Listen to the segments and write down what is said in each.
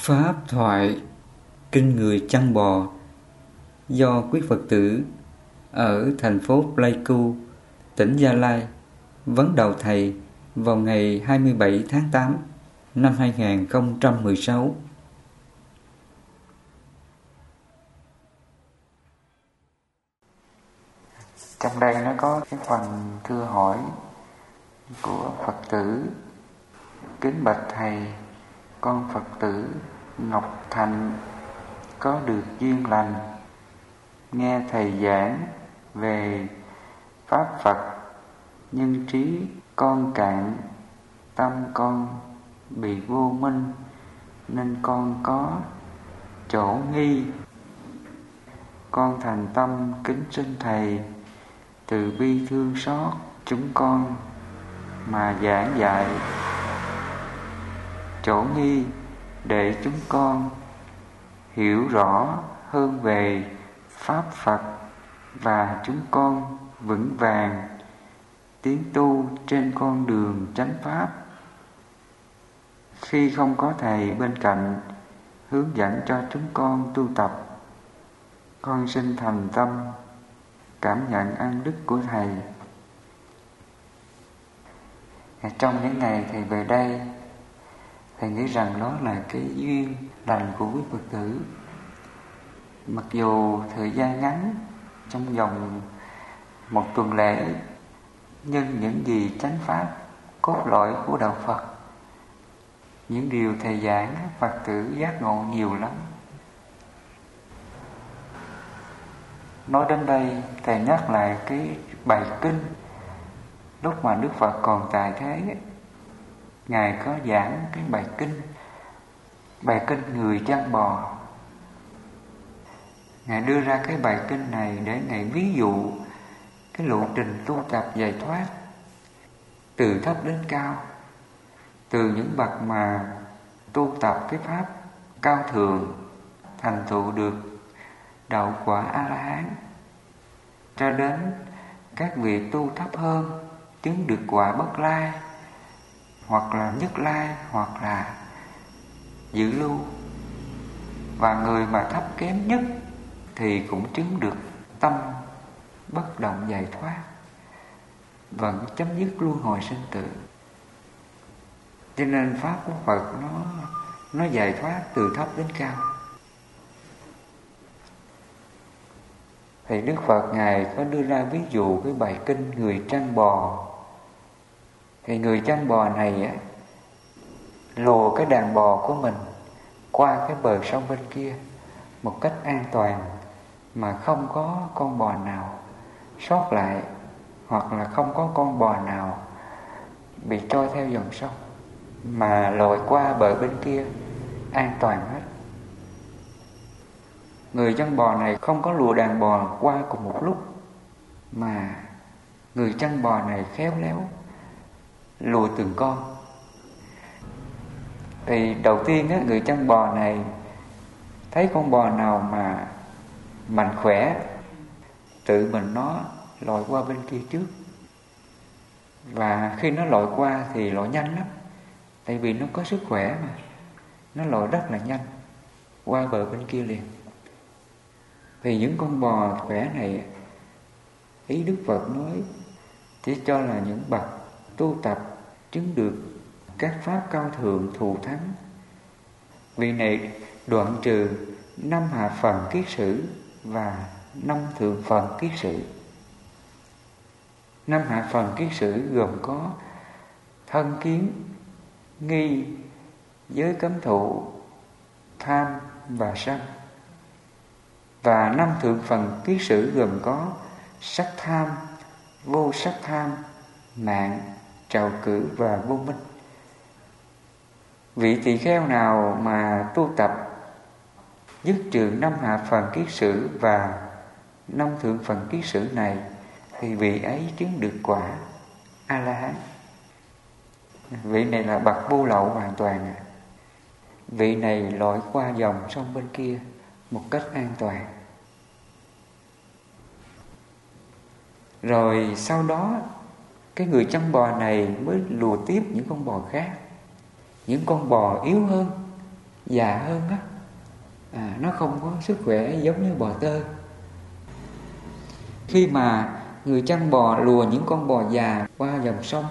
Pháp thoại Kinh người chăn bò do quý Phật tử ở thành phố Pleiku, tỉnh Gia Lai vấn đầu thầy vào ngày 27 tháng 8 năm 2016. Trong đây nó có cái phần thưa hỏi của Phật tử Kính bạch Thầy, con Phật tử Ngọc Thành có được duyên lành, nghe Thầy giảng về Pháp Phật nhân trí con cạn, tâm con bị vô minh, nên con có chỗ nghi. Con thành tâm kính xin thầy, từ bi thương xót chúng con mà giảng dạy chỗ nghi để chúng con hiểu rõ hơn về pháp phật và chúng con vững vàng tiến tu trên con đường chánh pháp. Khi không có thầy bên cạnh, hướng dẫn cho chúng con tu tập, con xin thành tâm, cảm nhận an đức của thầy. Trong những ngày thầy về đây thầy nghĩ rằng đó là cái duyên lành của quý phật tử. Mặc dù thời gian ngắn trong vòng một tuần lễ, nhưng những gì chánh pháp, cốt lõi của đạo phật, những điều thầy giảng, phật tử giác ngộ nhiều lắm. Nói đến đây, thầy nhắc lại cái bài kinh, lúc mà đức phật còn tại thế ngài có giảng cái bài kinh bài kinh người chăn bò. Ngài đưa ra cái bài kinh này để ngài ví dụ cái lộ trình tu tập giải thoát từ thấp đến cao, từ những bậc mà tu tập cái pháp cao thượng, thành tựu được đạo quả a la hán cho đến các vị tu thấp hơn, chứng được quả bất lai hoặc là nhất lai, hoặc là giữ lưu. Và người mà thấp kém nhất thì cũng chứng được tâm bất động giải thoát, vẫn chấm dứt luân hồi sinh tử. Cho nên pháp của phật nó nó giải thoát từ thấp đến cao. Thì đức phật ngài có đưa ra ví dụ cái bài kinh người trăn bò thì người chăn bò này á lùa cái đàn bò của mình qua cái bờ sông bên kia một cách an toàn mà không có con bò nào sót lại hoặc là không có con bò nào bị trôi theo dòng sông mà lội qua bờ bên kia an toàn hết. Người chăn bò này không có lùa đàn bò qua cùng một lúc mà người chăn bò này khéo léo lùa từng con. Thì đầu tiên á, người chăn bò này thấy con bò nào mà mạnh khỏe tự mình nó lội qua bên kia trước. Và khi nó lội qua thì lội nhanh lắm tại vì nó có sức khỏe mà. Nó lội rất là nhanh qua bờ bên kia liền. Thì những con bò khỏe này ý đức phật nói chỉ cho là những bậc tu tập chứng được các pháp cao thượng thù thắng. Vì này, đoạn trừ năm hạ phần kiết sử và năm thượng phần kiết sử. Năm hạ phần kiết sử gồm có thân kiến, nghi, giới cấm thụ, tham và sân. Và năm thượng phần kiết sử gồm có sắc tham, vô sắc tham, mạng trào cử và vô minh. Vị tỳ kheo nào mà tu tập dứt trừ năm hạ phần kiết sử và năm thượng phần kiết sử này, thì vị ấy chứng được quả a la hán vị này là bậc vô lậu hoàn toàn vị này lội qua dòng sông bên kia một cách an toàn. Rồi sau đó cái người chăn bò này mới lùa tiếp những con bò khác. Những con bò yếu hơn già hơn á. À, nó không có sức khỏe giống như bò tơ. Khi mà người chăn bò lùa những con bò già qua dòng sông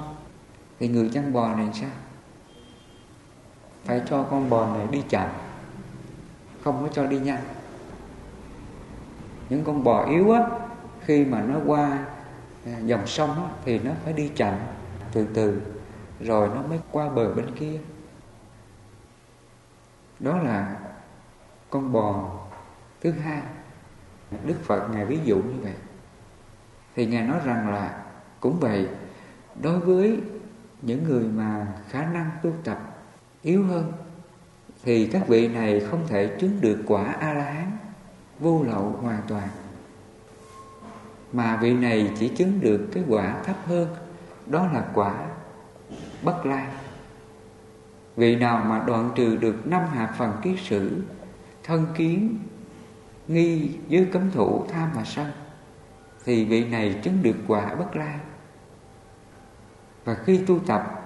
thì người chăn bò này sao? Phải cho con bò này đi chậm không có cho đi nhanh. Những con bò yếu á khi mà nó qua À, dòng sông á, thì nó phải đi chậm từ từ rồi nó mới qua bờ bên kia. Đó là con bò thứ hai. Đức phật ngài ví dụ như vậy. Thì ngài nói rằng là cũng vậy đối với những người mà khả năng tu tập yếu hơn thì các vị này không thể chứng được quả a la hán vô lậu hoàn toàn mà vị này chỉ chứng được cái quả thấp hơn, đó là quả bất lai. Vị nào mà đoạn trừ được năm hạ phần kiết sử, thân kiến nghi với cấm thủ tham và sân thì vị này chứng được quả bất lai. Và khi tu tập,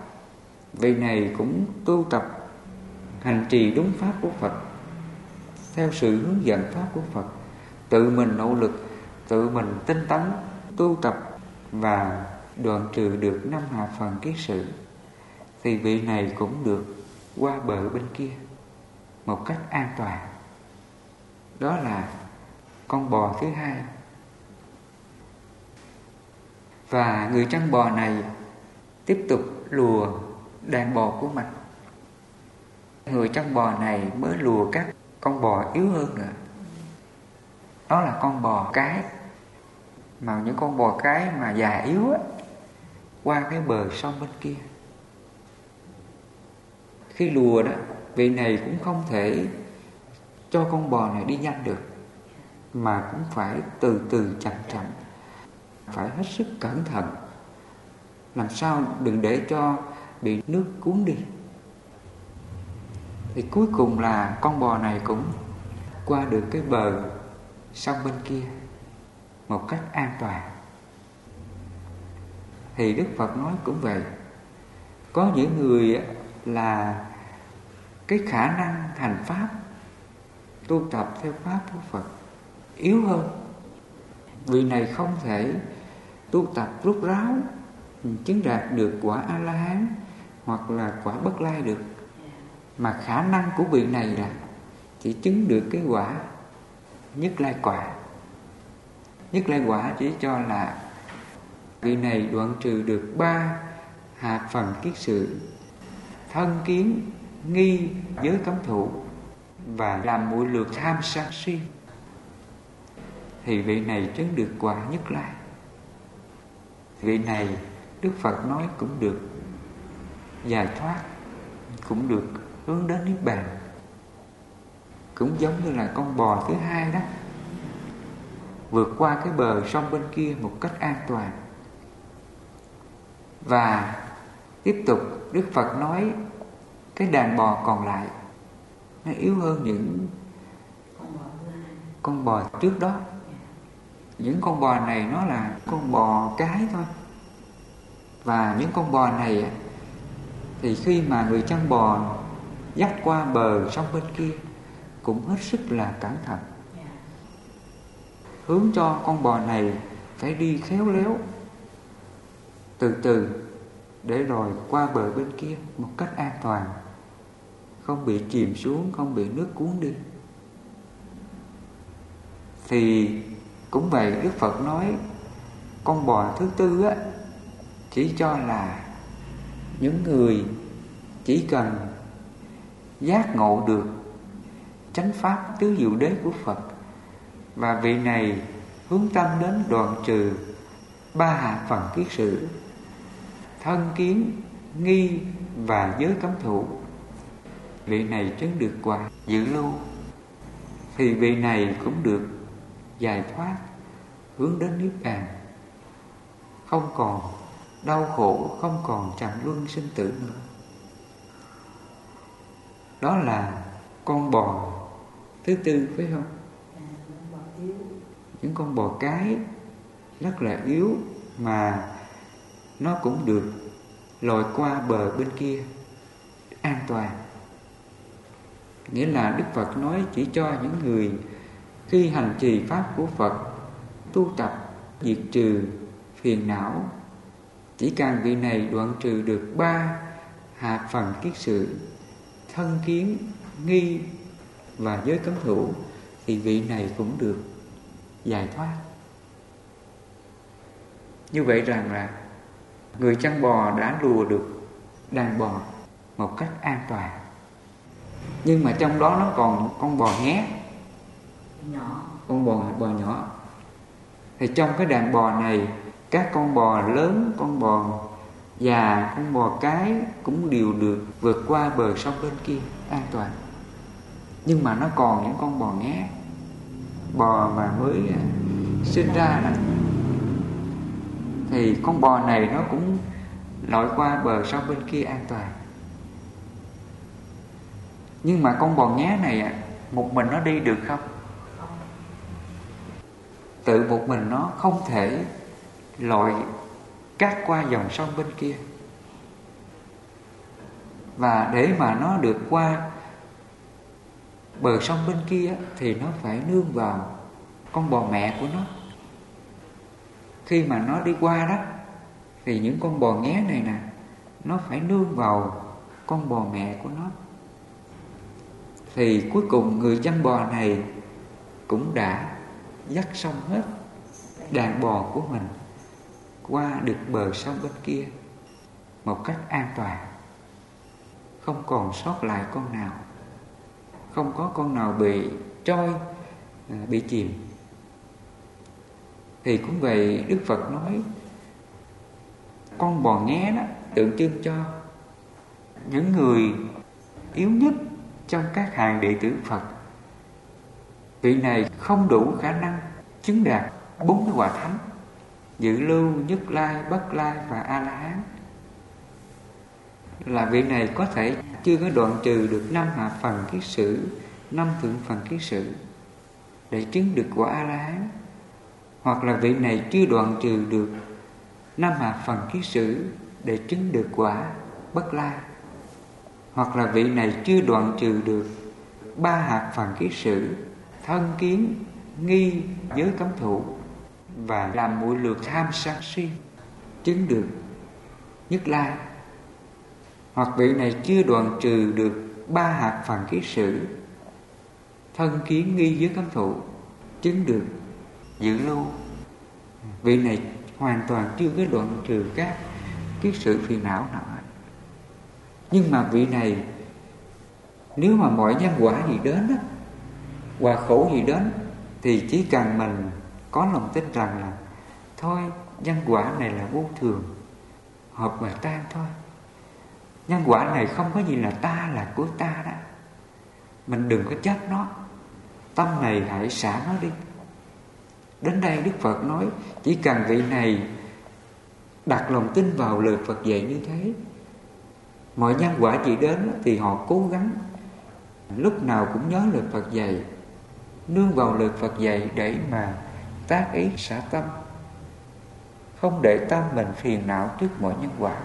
vị này cũng tu tập hành trì đúng pháp của Phật, theo sự hướng dẫn pháp của Phật, tự mình nỗ lực tự mình tinh tấn, tu tập và đoạn trừ được năm hạ phần kiết sự, thì vị này cũng được qua bờ bên kia một cách an toàn. Đó là con bò thứ hai. Và người chăn bò này tiếp tục lùa đàn bò của mình. Người chăn bò này mới lùa các con bò yếu hơn nữa. Đó là con bò cái mà những con bò cái mà già yếu á, qua cái bờ sông bên kia. Khi lùa đó, vị này cũng không thể cho con bò này đi nhanh được, mà cũng phải từ từ chậm chậm, phải hết sức cẩn thận. Làm sao đừng để cho bị nước cuốn đi. Thì cuối cùng là con bò này cũng qua được cái bờ sông bên kia một cách an toàn. Thì đức phật nói cũng vậy. Có những người là cái khả năng thành pháp, tu tập theo pháp của phật yếu hơn. Vị này không thể tu tập rút ráo, chứng đạt được quả a la hán hoặc là quả bất lai được. Mà khả năng của vị này là chỉ chứng được cái quả nhất lai quả nhất lai quả chỉ cho là vị này đoạn trừ được ba hạt phần kiết sự, thân kiến, nghi, giới cấm thủ và làm mũi lượt tham sân si. Thì vị này chứng được quả nhất lai. Vị này đức phật nói cũng được giải thoát, cũng được hướng đến niết bàn. Cũng giống như là con bò thứ hai đó vượt qua cái bờ sông bên kia một cách an toàn. Và tiếp tục đức phật nói cái đàn bò còn lại, nó yếu hơn những con bò trước đó. Những con bò này nó là con bò cái thôi. Và những con bò này thì khi mà người chăn bò dắt qua bờ sông bên kia cũng hết sức là cẩn thận hướng cho con bò này phải đi khéo léo, từ từ, để rồi qua bờ bên kia một cách an toàn, không bị chìm xuống, không bị nước cuốn đi. Thì cũng vậy đức phật nói, con bò thứ tư á, chỉ cho là những người chỉ cần giác ngộ được chánh pháp tứ diệu đế của Phật và vị này hướng tâm đến đoạn trừ ba hạ phần kiết sử thân kiến, nghi và giới cấm thủ. Vị này chứng được quả dự lưu. Thì vị này cũng được giải thoát, hướng đến niết bàn. Không còn đau khổ, không còn trầm luân sinh tử nữa. Đó là con bò thứ tư phải không? Những con bò cái rất là yếu mà nó cũng được lội qua bờ bên kia an toàn. Nghĩa là đức phật nói chỉ cho những người khi hành trì pháp của phật, tu tập, diệt trừ phiền não. Chỉ cần vị này đoạn trừ được ba hạt phần kiết sự, thân kiến, nghi và giới cấm thủ, thì vị này cũng được giải thoát. Như vậy rằng là người chăn bò đã lùa được đàn bò một cách an toàn. Nhưng mà trong đó nó còn con bò nhé nhỏ. Con bò bò nhỏ. Thì trong cái đàn bò này các con bò lớn con bò già con bò cái cũng đều được vượt qua bờ sông bên kia an toàn. Nhưng mà nó còn những con bò nghé bò mà mới à, sinh ra đó thì con bò này nó cũng lội qua bờ sông bên kia an toàn. Nhưng mà con bò nghé này à, một mình nó đi được không? Tự một mình nó không thể lội cắt qua dòng sông bên kia. Và để mà nó được qua bờ sông bên kia thì nó phải nương vào con bò mẹ của nó. Khi mà nó đi qua đó, thì những con bò nghé này nè, nó phải nương vào con bò mẹ của nó. Thì cuối cùng người chăn bò này cũng đã dắt xong hết đàn bò của mình qua được bờ sông bên kia một cách an toàn, không còn sót lại con nào không có con nào bị trôi à, bị chìm. Thì cũng vậy đức phật nói, con bò nghé đó, tượng trưng cho những người yếu nhất trong các hàng đệ tử phật. Vị này không đủ khả năng chứng đạt bốn cái quả thánh, dự lưu, nhất lai, bất lai và a la hán là vị này có thể chưa có đoạn trừ được năm hạ phần kiết sử, năm thượng phần kiết sử, để chứng được quả a la hán hoặc là vị này chưa đoạn trừ được năm hạ phần kiết sử để chứng được quả bất lai hoặc là vị này chưa đoạn trừ được ba hạt phần kiết sử thân kiến, nghi, giới cấm thủ và làm mũi lược tham sân si, chứng được nhất lai hoặc vị này chưa đoạn trừ được ba hạt phần ký sử thân kiến nghi dưới cấm thủ chứng được giữ lưu. Vị này hoàn toàn chưa có đoạn trừ các kiết sự phiền não nào hết. Nhưng mà vị này nếu mà mọi nhân quả gì đến đó, hòa khổ gì đến thì chỉ cần mình có lòng tin rằng là thôi nhân quả này là vô thường hợp mà tan thôi nhân quả này không có gì là ta là của ta đó. Mình đừng có chấp nó. Tâm này hãy xả nó đi. Đến đây đức phật nói, chỉ cần vị này đặt lòng tin vào lời phật dạy như thế, mọi nhân quả gì đến thì họ cố gắng. Lúc nào cũng nhớ lời phật dạy, nương vào lời phật dạy để mà tác ý xả tâm. Không để tâm mình phiền não trước mọi nhân quả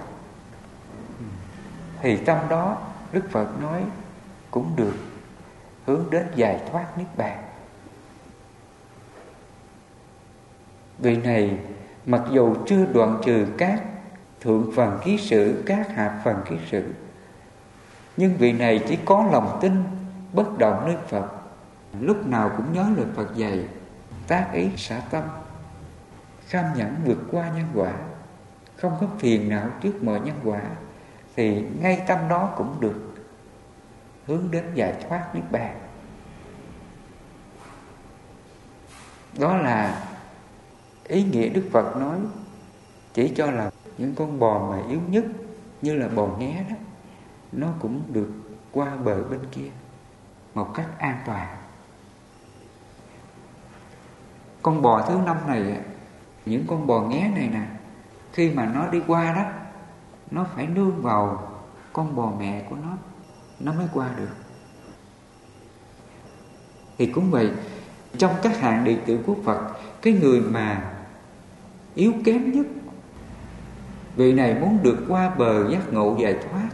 thì trong đó, đức phật nói cũng được hướng đến giải thoát niết bàn. Vị này, mặc dù chưa đoạn trừ các thượng phần ký sự, các hạ phần ký sự, nhưng vị này chỉ có lòng tin bất động nơi phật. Lúc nào cũng nhớ lời phật dạy, tác ý xả tâm, kham nhẫn vượt qua nhân quả, không có phiền não trước mọi nhân quả thì ngay tâm đó cũng được hướng đến giải thoát niết bàn. Đó là ý nghĩa đức phật nói chỉ cho là những con bò mà yếu nhất như là bò nghé đó, nó cũng được qua bờ bên kia một cách an toàn. Con bò thứ năm này, những con bò nghé này nè, khi mà nó đi qua đó nó phải nương vào con bò mẹ của nó. Nó mới qua được. Thì cũng vậy trong các hạng đệ tử của Phật cái người mà yếu kém nhất vị này muốn được qua bờ giác ngộ giải thoát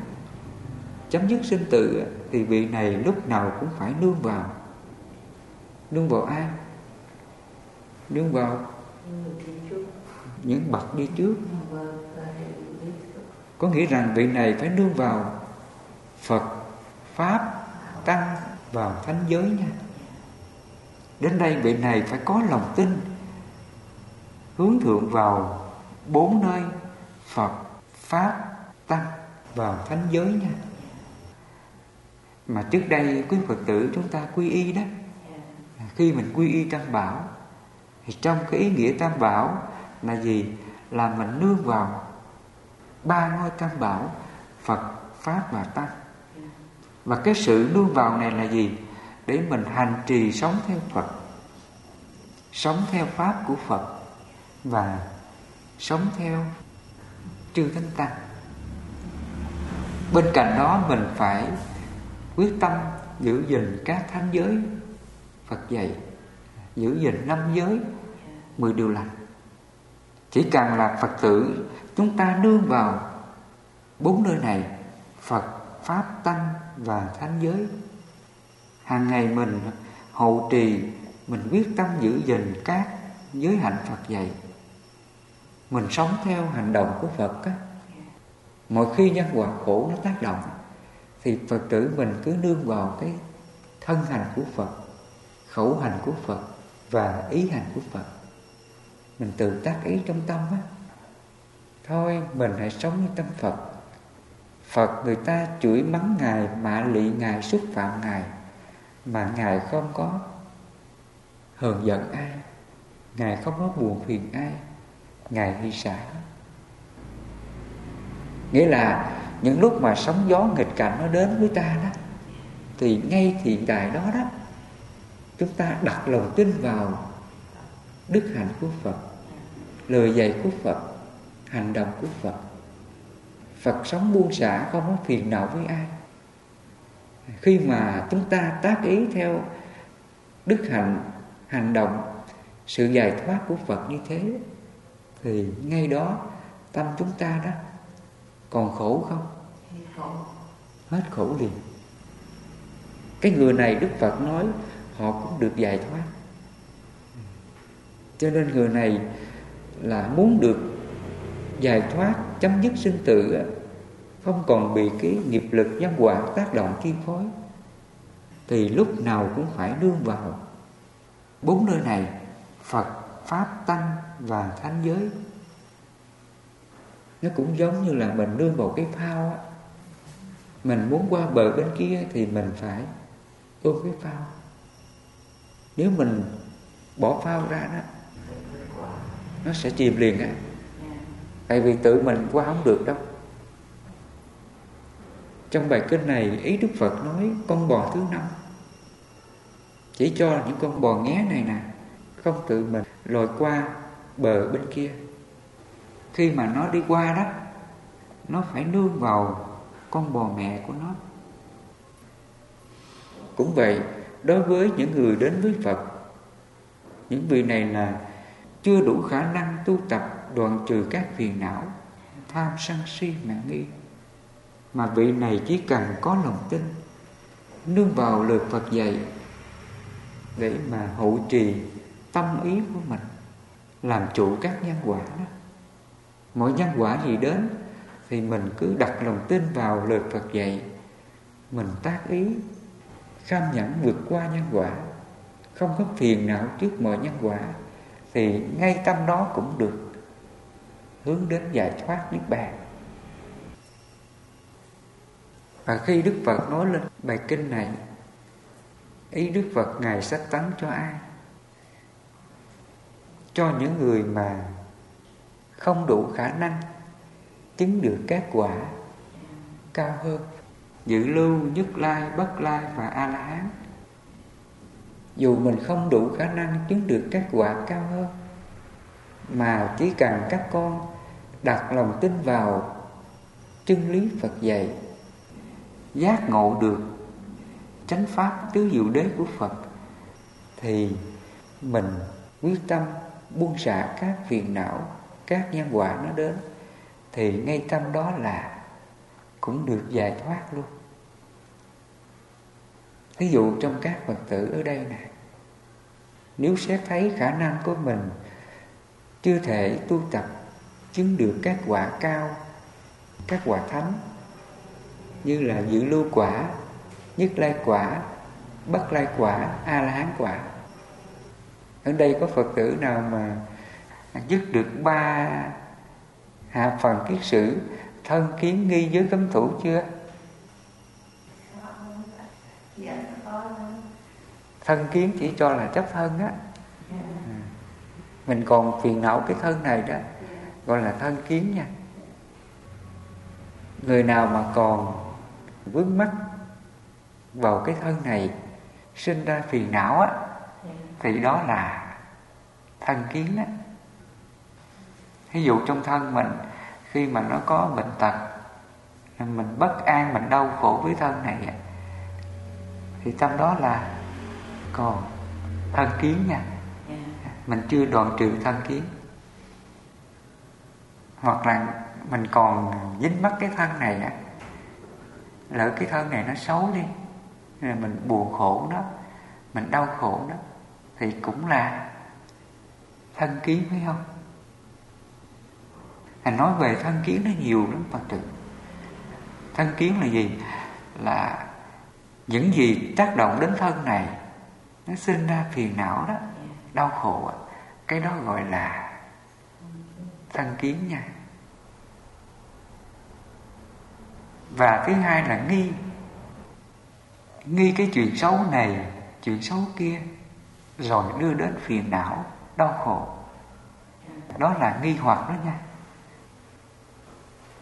chấm dứt sinh tử thì vị này lúc nào cũng phải nương vào. Nương vào ai? Nương vào những bậc đi trước có nghĩa rằng vị này phải nương vào Phật Pháp Tăng vào thánh giới nha. Đến đây vị này phải có lòng tin Hướng thượng vào bốn nơi Phật, Pháp, Tăng vào thánh giới nha. Mà trước đây quý Phật tử chúng ta quy y đó. Khi mình quy y Tam Bảo Thì trong cái ý nghĩa Tam Bảo là gì? Là mình nương vào ba ngôi Tam Bảo Phật, Pháp và Tăng. Và cái sự nương vào này là gì? Để mình hành trì sống theo Phật Sống theo Pháp của Phật Và sống theo chư Thánh Tăng. Bên cạnh đó mình phải quyết tâm giữ gìn các thánh giới Phật dạy Giữ gìn năm giới Mười điều lành. Chỉ cần là Phật tử Chúng ta nương vào Bốn nơi này Phật, Pháp, Tăng và Thánh giới. Hàng ngày mình hộ trì Mình quyết tâm giữ gìn các giới hạnh Phật dạy. Mình sống theo hành động của Phật á. Mỗi khi nhân quả khổ nó tác động Thì Phật tử mình cứ nương vào cái thân hành của Phật Khẩu hành của Phật Và ý hành của Phật. Mình tự tác ý trong tâm á. Thôi, mình hãy sống như tâm Phật. Phật người ta chửi mắng Ngài, Mạ lị Ngài, xúc phạm Ngài, Mà Ngài không có Hờn giận ai. Ngài không có buồn phiền ai. Ngài hy xả Nghĩa là những lúc mà sóng gió nghịch cảnh nó đến với ta đó, Thì ngay hiện tại đó đó, Chúng ta đặt lòng tin vào Đức hạnh của Phật, Lời dạy của Phật, Hành động của Phật. Phật sống buông xả, không có phiền não với ai. Khi mà chúng ta tác ý theo Đức hạnh, hành động, Sự giải thoát của Phật như thế, Thì ngay đó tâm chúng ta đó còn khổ không? Hết khổ liền. Cái người này đức phật nói, họ cũng được giải thoát cho nên người này là muốn được giải thoát, chấm dứt sinh tử không còn bị cái nghiệp lực, nhân quả tác động chi phối thì lúc nào cũng phải đương vào bốn nơi này, phật, pháp, tăng và thánh giới. Nó cũng giống như là mình đương vào cái phao á. Mình muốn qua bờ bên kia thì mình phải ôm cái phao. Nếu mình bỏ phao ra đó nó sẽ chìm liền á. Tại vì tự mình qua không được đâu. Trong bài kinh này, ý đức phật nói con bò thứ năm. Chỉ cho những con bò nghé này nè, không tự mình lội qua bờ bên kia. Khi mà nó đi qua đó, nó phải nương vào con bò mẹ của nó. Cũng vậy, đối với những người đến với Phật, những vị này là chưa đủ khả năng tu tập, đoạn trừ các phiền não, tham sân si mạng nghi. Mà vị này chỉ cần có lòng tin, nương vào lời Phật dạy, để mà hộ trì tâm ý của mình, làm chủ các nhân quả đó. Mỗi nhân quả gì đến, thì mình cứ đặt lòng tin vào lời Phật dạy. Mình tác ý, kham nhẫn vượt qua nhân quả, không có phiền não trước mọi nhân quả thì ngay tâm đó cũng được hướng đến giải thoát niết bàn. Và khi Đức Phật nói lên bài kinh này, ý Đức Phật ngài sách tấn cho ai? Cho những người mà không đủ khả năng chứng được các quả cao hơn, dự lưu, nhất lai, bất lai và a la hán dù mình không đủ khả năng chứng được kết quả cao hơn, mà chỉ cần các con đặt lòng tin vào chân lý Phật dạy, giác ngộ được chánh pháp tứ diệu đế của Phật, thì mình quyết tâm buông xả các phiền não, các nhân quả nó đến, thì ngay tâm đó là cũng được giải thoát luôn thí dụ trong các phật tử ở đây này nếu xét thấy khả năng của mình chưa thể tu tập, chứng được các quả cao, các quả thánh như là giữ lưu quả, nhất lai quả, bất lai quả, a la hán quả. Ở đây có phật tử nào mà dứt được ba hạ phần kiết sử, thân kiến nghi giới cấm thủ chưa? Thân kiến chỉ cho là chấp thân á. Mình còn phiền não cái thân này đó, gọi là thân kiến nha. Người nào mà còn vướng mắc vào cái thân này, sinh ra phiền não á, thì đó là thân kiến á. Ví dụ trong thân mình, khi mà nó có bệnh tật, mình bất an, mình đau khổ với thân này thì trong đó là còn thân kiến nha. Mình chưa đoạn trừ thân kiến. Hoặc là mình còn dính mắc cái thân này á lỡ cái thân này nó xấu đi là mình buồn khổ đó mình đau khổ đó thì cũng là thân kiến phải không? Thành nói về thân kiến nó nhiều lắm Phật tử. Thân kiến là gì? Là những gì tác động đến thân này nó sinh ra phiền não đó, Đau khổ Cái đó gọi là thân kiến nha. Và thứ hai là nghi. Nghi cái chuyện xấu này, Chuyện xấu kia, Rồi đưa đến phiền não, Đau khổ. Đó là nghi hoặc đó nha.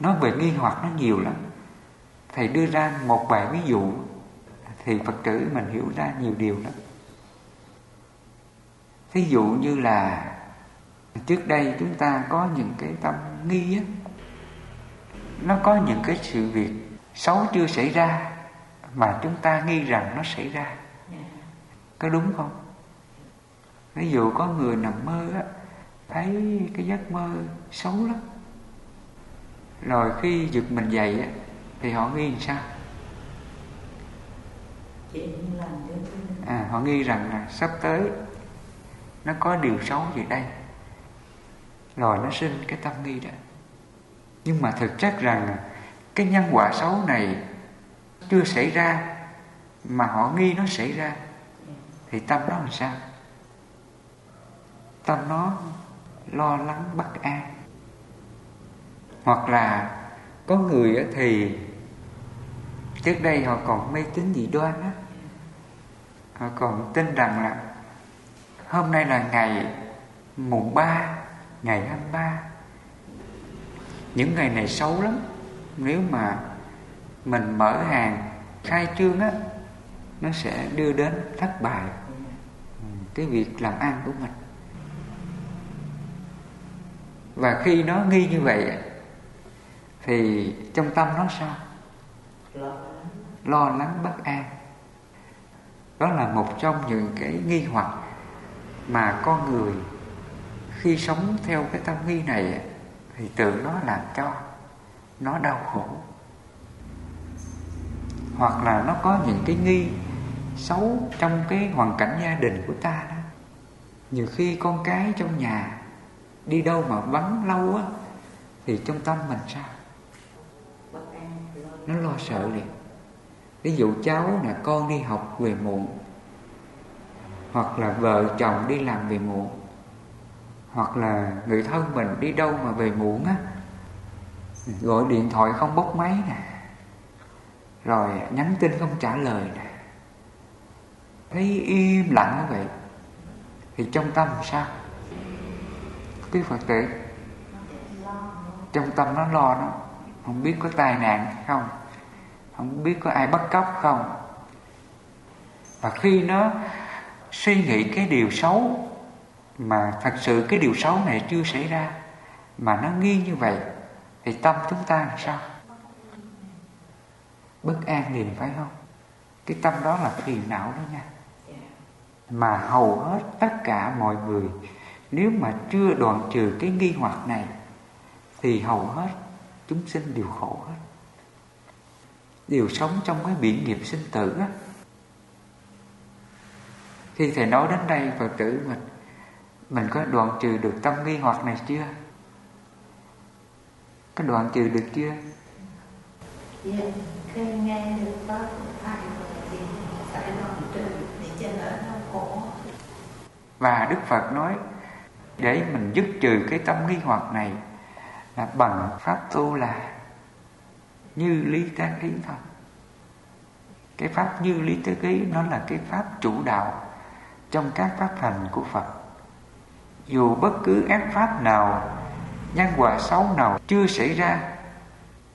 Nói về nghi hoặc nó nhiều lắm. Thầy đưa ra một vài ví dụ, Thì Phật tử mình hiểu ra nhiều điều lắm. Thí dụ như là Trước đây chúng ta có những cái tâm nghi á Nó có những cái sự việc xấu chưa xảy ra Mà chúng ta nghi rằng nó xảy ra. Có đúng không? Ví dụ có người nằm mơ á Thấy cái giấc mơ xấu lắm rồi khi giật mình dậy á thì họ nghi làm sao? À, họ nghi rằng là sắp tới nó có điều xấu gì đây? Rồi nó sinh cái tâm nghi đó. Nhưng mà thực chất rằng cái nhân quả xấu này chưa xảy ra, mà họ nghi nó xảy ra, thì tâm đó làm sao? Tâm nó lo lắng, bất an. Hoặc là có người thì trước đây họ còn mê tín dị đoan á. Họ còn tin rằng là hôm nay là ngày mùng ba, ngày 23 những ngày này xấu lắm. Nếu mà mình mở hàng khai trương á, nó sẽ đưa đến thất bại. Ừ, cái việc làm ăn của mình. Và khi nó nghi như vậy thì trong tâm nó sao? Lo lắng bất an. Đó là một trong những cái nghi hoặc mà con người khi sống theo cái tâm nghi này thì tự nó làm cho, nó đau khổ. Hoặc là nó có những cái nghi xấu trong cái hoàn cảnh gia đình của ta đó. Nhiều khi con cái trong nhà đi đâu mà vắng lâu á, thì trong tâm mình sao? Nó lo sợ liền. Ví dụ cháu là con đi học về muộn hoặc là vợ chồng đi làm về muộn, hoặc là người thân mình đi đâu mà về muộn á, gọi điện thoại không bốc máy nè, rồi nhắn tin không trả lời nè, thấy im lặng như vậy thì trong tâm sao? Quý phật tử, trong tâm nó lo nó không biết có tai nạn không không biết có ai bắt cóc không? Và khi nó suy nghĩ cái điều xấu, mà thật sự cái điều xấu này chưa xảy ra, mà nó nghi như vậy, thì tâm chúng ta làm sao? Bất an liền phải không? Cái tâm đó là phiền não đó nha. Mà hầu hết tất cả mọi người, nếu mà chưa đoạn trừ cái nghi hoặc này, thì hầu hết chúng sinh đều khổ hết. Đều sống trong cái biển nghiệp sinh tử á khi thầy nói đến đây phật tử mình mình có đoạn trừ được tâm nghi hoặc này chưa? Có đoạn trừ được chưa? Dạ khi nghe được pháp của thầy thì phải đoạn trừ để cho đỡ đau khổ. Và đức phật nói để mình dứt trừ cái tâm nghi hoặc này là bằng pháp tu là như lý tác ý thôi. Cái pháp như lý tác ý nó là cái pháp chủ đạo trong các pháp hành của phật. Dù bất cứ ác pháp nào, nhân quả xấu nào chưa xảy ra,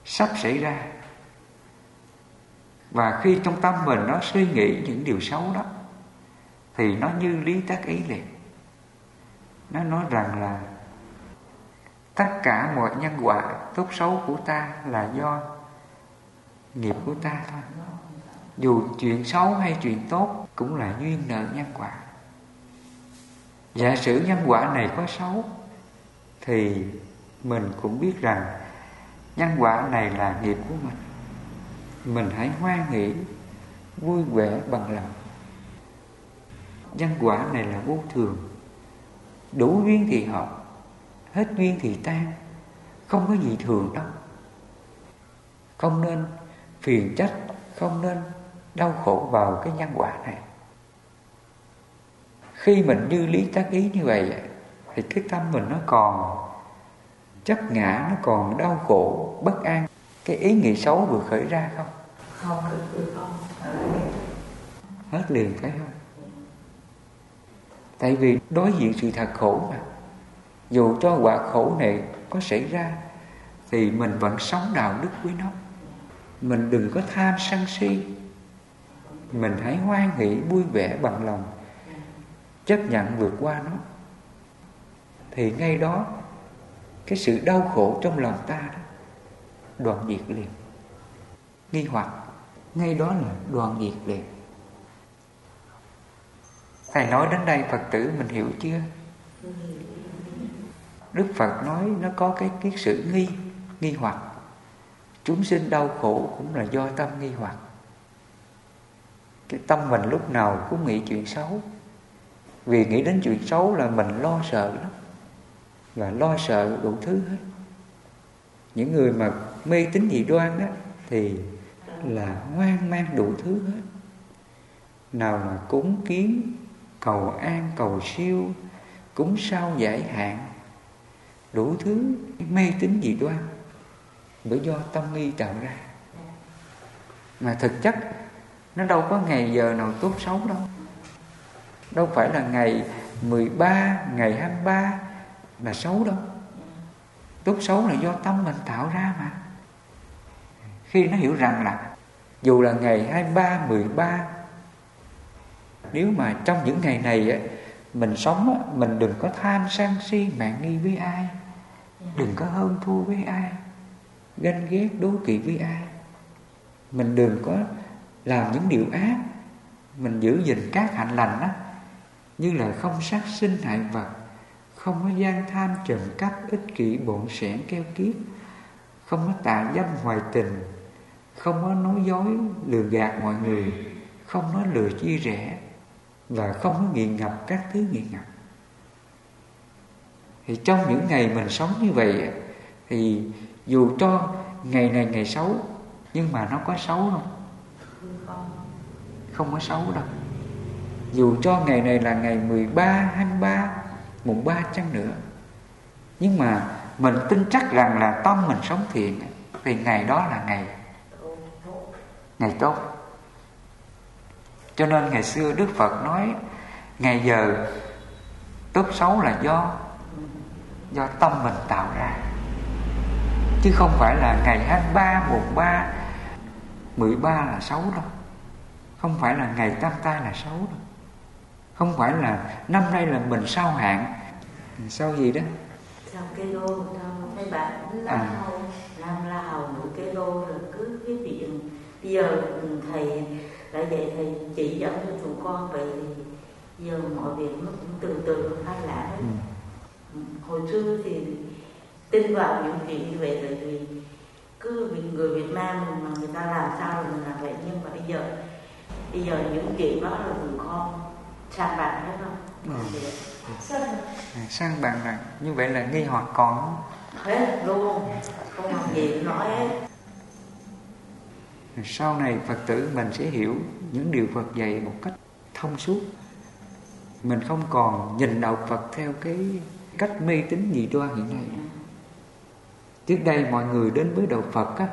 sắp xảy ra. Và khi trong tâm mình nó suy nghĩ những điều xấu đó, thì nó như lý tác ý liền. Nó nói rằng là, tất cả mọi nhân quả tốt xấu của ta là do nghiệp của ta thôi. Dù chuyện xấu hay chuyện tốt cũng là duyên nợ nhân quả giả sử nhân quả này có xấu thì mình cũng biết rằng nhân quả này là nghiệp của mình. Mình hãy hoan hỷ, vui vẻ bằng lòng. Nhân quả này là vô thường, đủ duyên thì học hết duyên thì tan, không có gì thường đâu. Không nên phiền trách, không nên đau khổ vào cái nhân quả này khi mình như lý tác ý như vậy thì cái tâm mình nó còn chấp ngã nó còn đau khổ bất an. Cái ý nghĩ xấu vừa khởi ra không? Không hết liền thấy không tại vì đối diện sự thật khổ mà. Dù cho quả khổ này có xảy ra thì mình vẫn sống đạo đức với nó. Mình đừng có tham sân si. Mình hãy hoan hỷ vui vẻ bằng lòng chấp nhận vượt qua nó, thì ngay đó cái sự đau khổ trong lòng ta đó, đoạn diệt liền. Nghi hoặc, ngay đó là đoạn diệt liền. Thầy nói đến đây phật tử mình hiểu chưa? Đức phật nói nó có cái cái sự nghi nghi hoặc. Chúng sinh đau khổ cũng là do tâm nghi hoặc. Cái tâm mình lúc nào cũng nghĩ chuyện xấu vì nghĩ đến chuyện xấu là mình lo sợ lắm. Và lo sợ đủ thứ hết. Những người mà mê tín dị đoan đó thì là hoang mang đủ thứ hết. Nào là cúng kiến, cầu an, cầu siêu, cúng sao giải hạn, đủ thứ mê tín dị đoan bởi do tâm nghi tạo ra. Mà thực chất, nó đâu có ngày giờ nào tốt xấu đâu đâu phải là ngày 13, ngày 23 là xấu đâu. Tốt xấu là do tâm mình tạo ra mà. Khi nó hiểu rằng là dù là ngày 23, 13 nếu mà trong những ngày này mình sống mình đừng có tham sân si mạng nghi với ai. Đừng có hơn thua với ai. Ganh ghét đố kỵ với ai. Mình đừng có làm những điều ác. Mình giữ gìn các hạnh lành đó như là không sát sinh hại vật không có gian tham trầm cắp ích kỷ bộn sẻn keo kiết không có tạ dâm hoài tình không có nói dối lừa gạt mọi người không nói lừa chi rẻ và không có nghiện ngập các thứ nghiện ngập. Thì trong những ngày mình sống như vậy thì dù cho ngày này ngày xấu nhưng mà nó có xấu không. Không có xấu đâu dù cho ngày này là ngày 13, 23, mùng 3 chăng nữa. Nhưng mà mình tin chắc rằng là tâm mình sống thiện thì ngày đó là ngày ngày tốt. Cho nên ngày xưa Đức Phật nói ngày giờ tốt xấu là do do tâm mình tạo ra. Chứ không phải là ngày 23, mùng 3, 13 là xấu đâu. Không phải là ngày tam tai là xấu đâu không phải là năm nay là mình sao hạn. Sao gì đó? Sao cây đô mấy bạn làm à. làm la hầu nụ cây đô rồi cứ cái viện. Bây giờ thầy lại vậy thầy chỉ dẫn cho tụi con vậy thì giờ mọi việc nó cũng từ từ khai lại hết. Ừ. hồi xưa thì tin vào những chuyện như vậy tại vì cứ người Việt Nam mà người ta làm sao là mình làm vậy. Nhưng mà bây giờ bây giờ những chuyện đó là tụi con sang bằng hết không? Ừ. à, sang bằng là như vậy là nghi hoặc còn hết luôn. Không làm gì nói hết. Sau này phật tử mình sẽ hiểu những điều phật dạy một cách thông suốt. Mình không còn nhìn đạo phật theo cái cách mê tín dị đoan hiện nay. Trước đây mọi người đến với đạo phật á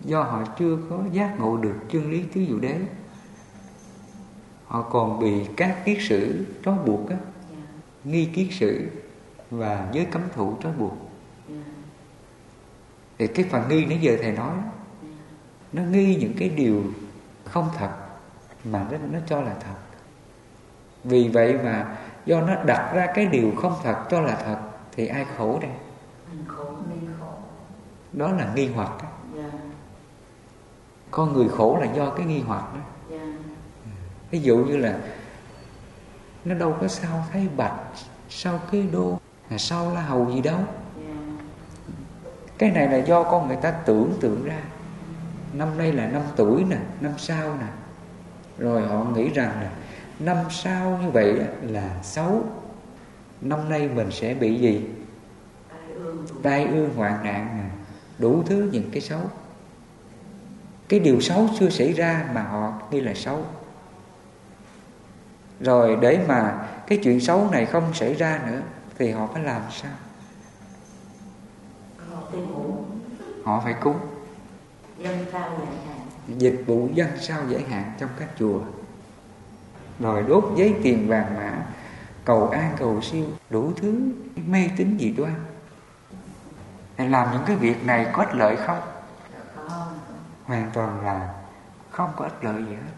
do họ chưa có giác ngộ được chân lý tứ diệu đế họ còn bị các kiết sử trói buộc á. Nghi kiết sử và giới cấm thủ trói buộc. Thì cái phần nghi nãy giờ thầy nói nó nghi những cái điều không thật mà nó, nó cho là thật. Vì vậy mà do nó đặt ra cái điều không thật cho là thật thì ai khổ đây? Đó là nghi hoặc con người khổ là do cái nghi hoặc đó ví dụ như là nó đâu có sao thấy bạch, sao cái đô là sao la hầu gì đâu. Cái này là do con người ta tưởng tượng ra. Năm nay là năm tuổi nè, năm sau nè. Rồi họ nghĩ rằng là năm sau như vậy là xấu. Năm nay mình sẽ bị gì? Tai ương hoạn nạn nè, đủ thứ những cái xấu. Cái điều xấu chưa xảy ra mà họ nghi là xấu rồi để mà cái chuyện xấu này không xảy ra nữa thì họ phải làm sao? Họ phải cúng. Dân sao giải hạn? Dịch vụ dân sao giải hạn trong các chùa. Rồi đốt giấy tiền vàng mã cầu an cầu siêu đủ thứ mê tín dị đoan. Làm những cái việc này có ích lợi không? Hoàn toàn là không có ích lợi gì hết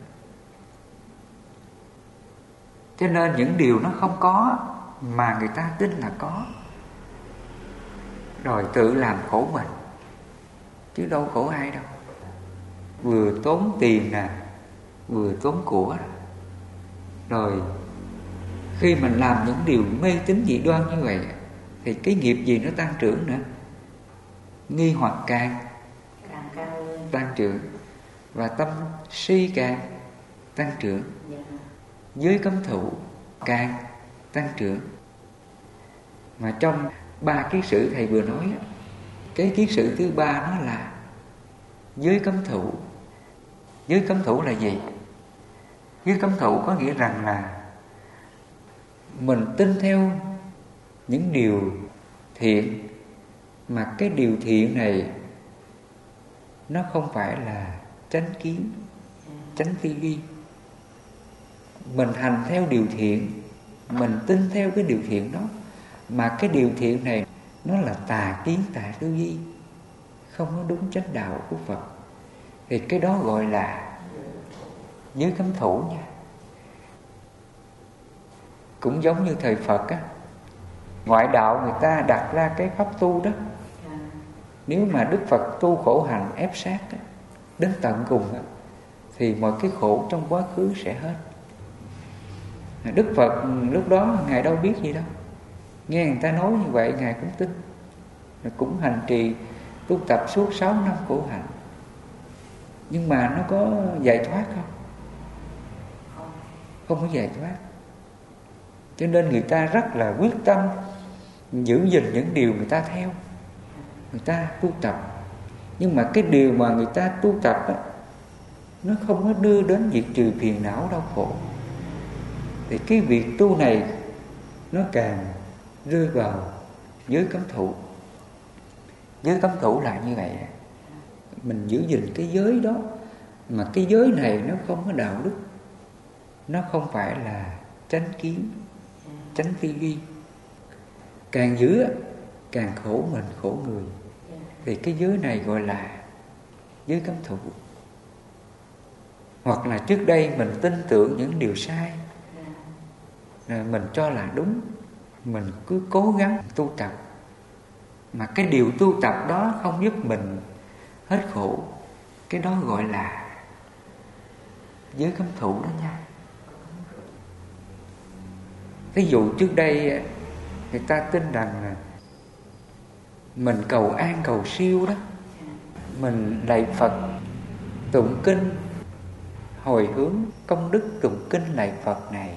cho nên những điều nó không có mà người ta tin là có. Rồi tự làm khổ mình chứ đâu khổ ai đâu. Vừa tốn tiền nè vừa tốn của. Rồi khi mình làm những điều mê tín dị đoan như vậy thì cái nghiệp gì nó tăng trưởng nữa? Nghi hoặc càng tăng trưởng và tâm si càng tăng trưởng giới cấm thủ càng tăng trưởng. Mà trong ba kiết sự thầy vừa nói cái kiến sự thứ ba nó là giới cấm thủ giới cấm thủ là gì? Giới cấm thủ có nghĩa rằng là mình tin theo những điều thiện, mà cái điều thiện này nó không phải là tránh kiến tránh tư duy mình hành theo điều thiện mình tin theo cái điều thiện đó. Mà cái điều thiện này nó là tà kiến tà tư duy không có đúng chánh đạo của phật. Thì cái đó gọi là dưới cấm thủ nha. Cũng giống như thời phật á ngoại đạo người ta đặt ra cái pháp tu đó. Nếu mà đức phật tu khổ hạnh ép sát á, đến tận cùng á, thì mọi cái khổ trong quá khứ sẽ hết đức phật lúc đó ngài đâu biết gì đâu. Nghe người ta nói như vậy ngài cũng tin. Cũng hành trì tu tập suốt 6 năm khổ hạnh. Nhưng mà nó có giải thoát không? Không có giải thoát. Cho nên người ta rất là quyết tâm giữ gìn những điều người ta theo người ta tu tập. Nhưng mà cái điều mà người ta tu tập á, nó không có đưa đến việc trừ phiền não đau khổ thì cái việc tu này nó càng rơi vào giới cấm thủ. Giới cấm thủ là như vậy. Mình giữ gìn cái giới đó, mà cái giới này nó không có đạo đức. Nó không phải là tránh kiến tránh phi duy. Càng giữ, càng khổ mình khổ người. Thì cái giới này gọi là giới cấm thủ. Hoặc là trước đây mình tin tưởng những điều sai Ờ, mình cho là đúng. Mình cứ cố gắng tu tập. Mà cái điều tu tập đó không giúp mình hết khổ. Cái đó gọi là giới cấm thủ đó nha. Ví dụ trước đây ờ, người ta tin rằng là mình cầu an cầu siêu đó. Mình lạy phật, tụng kinh, hồi hướng công đức tụng kinh lạy phật này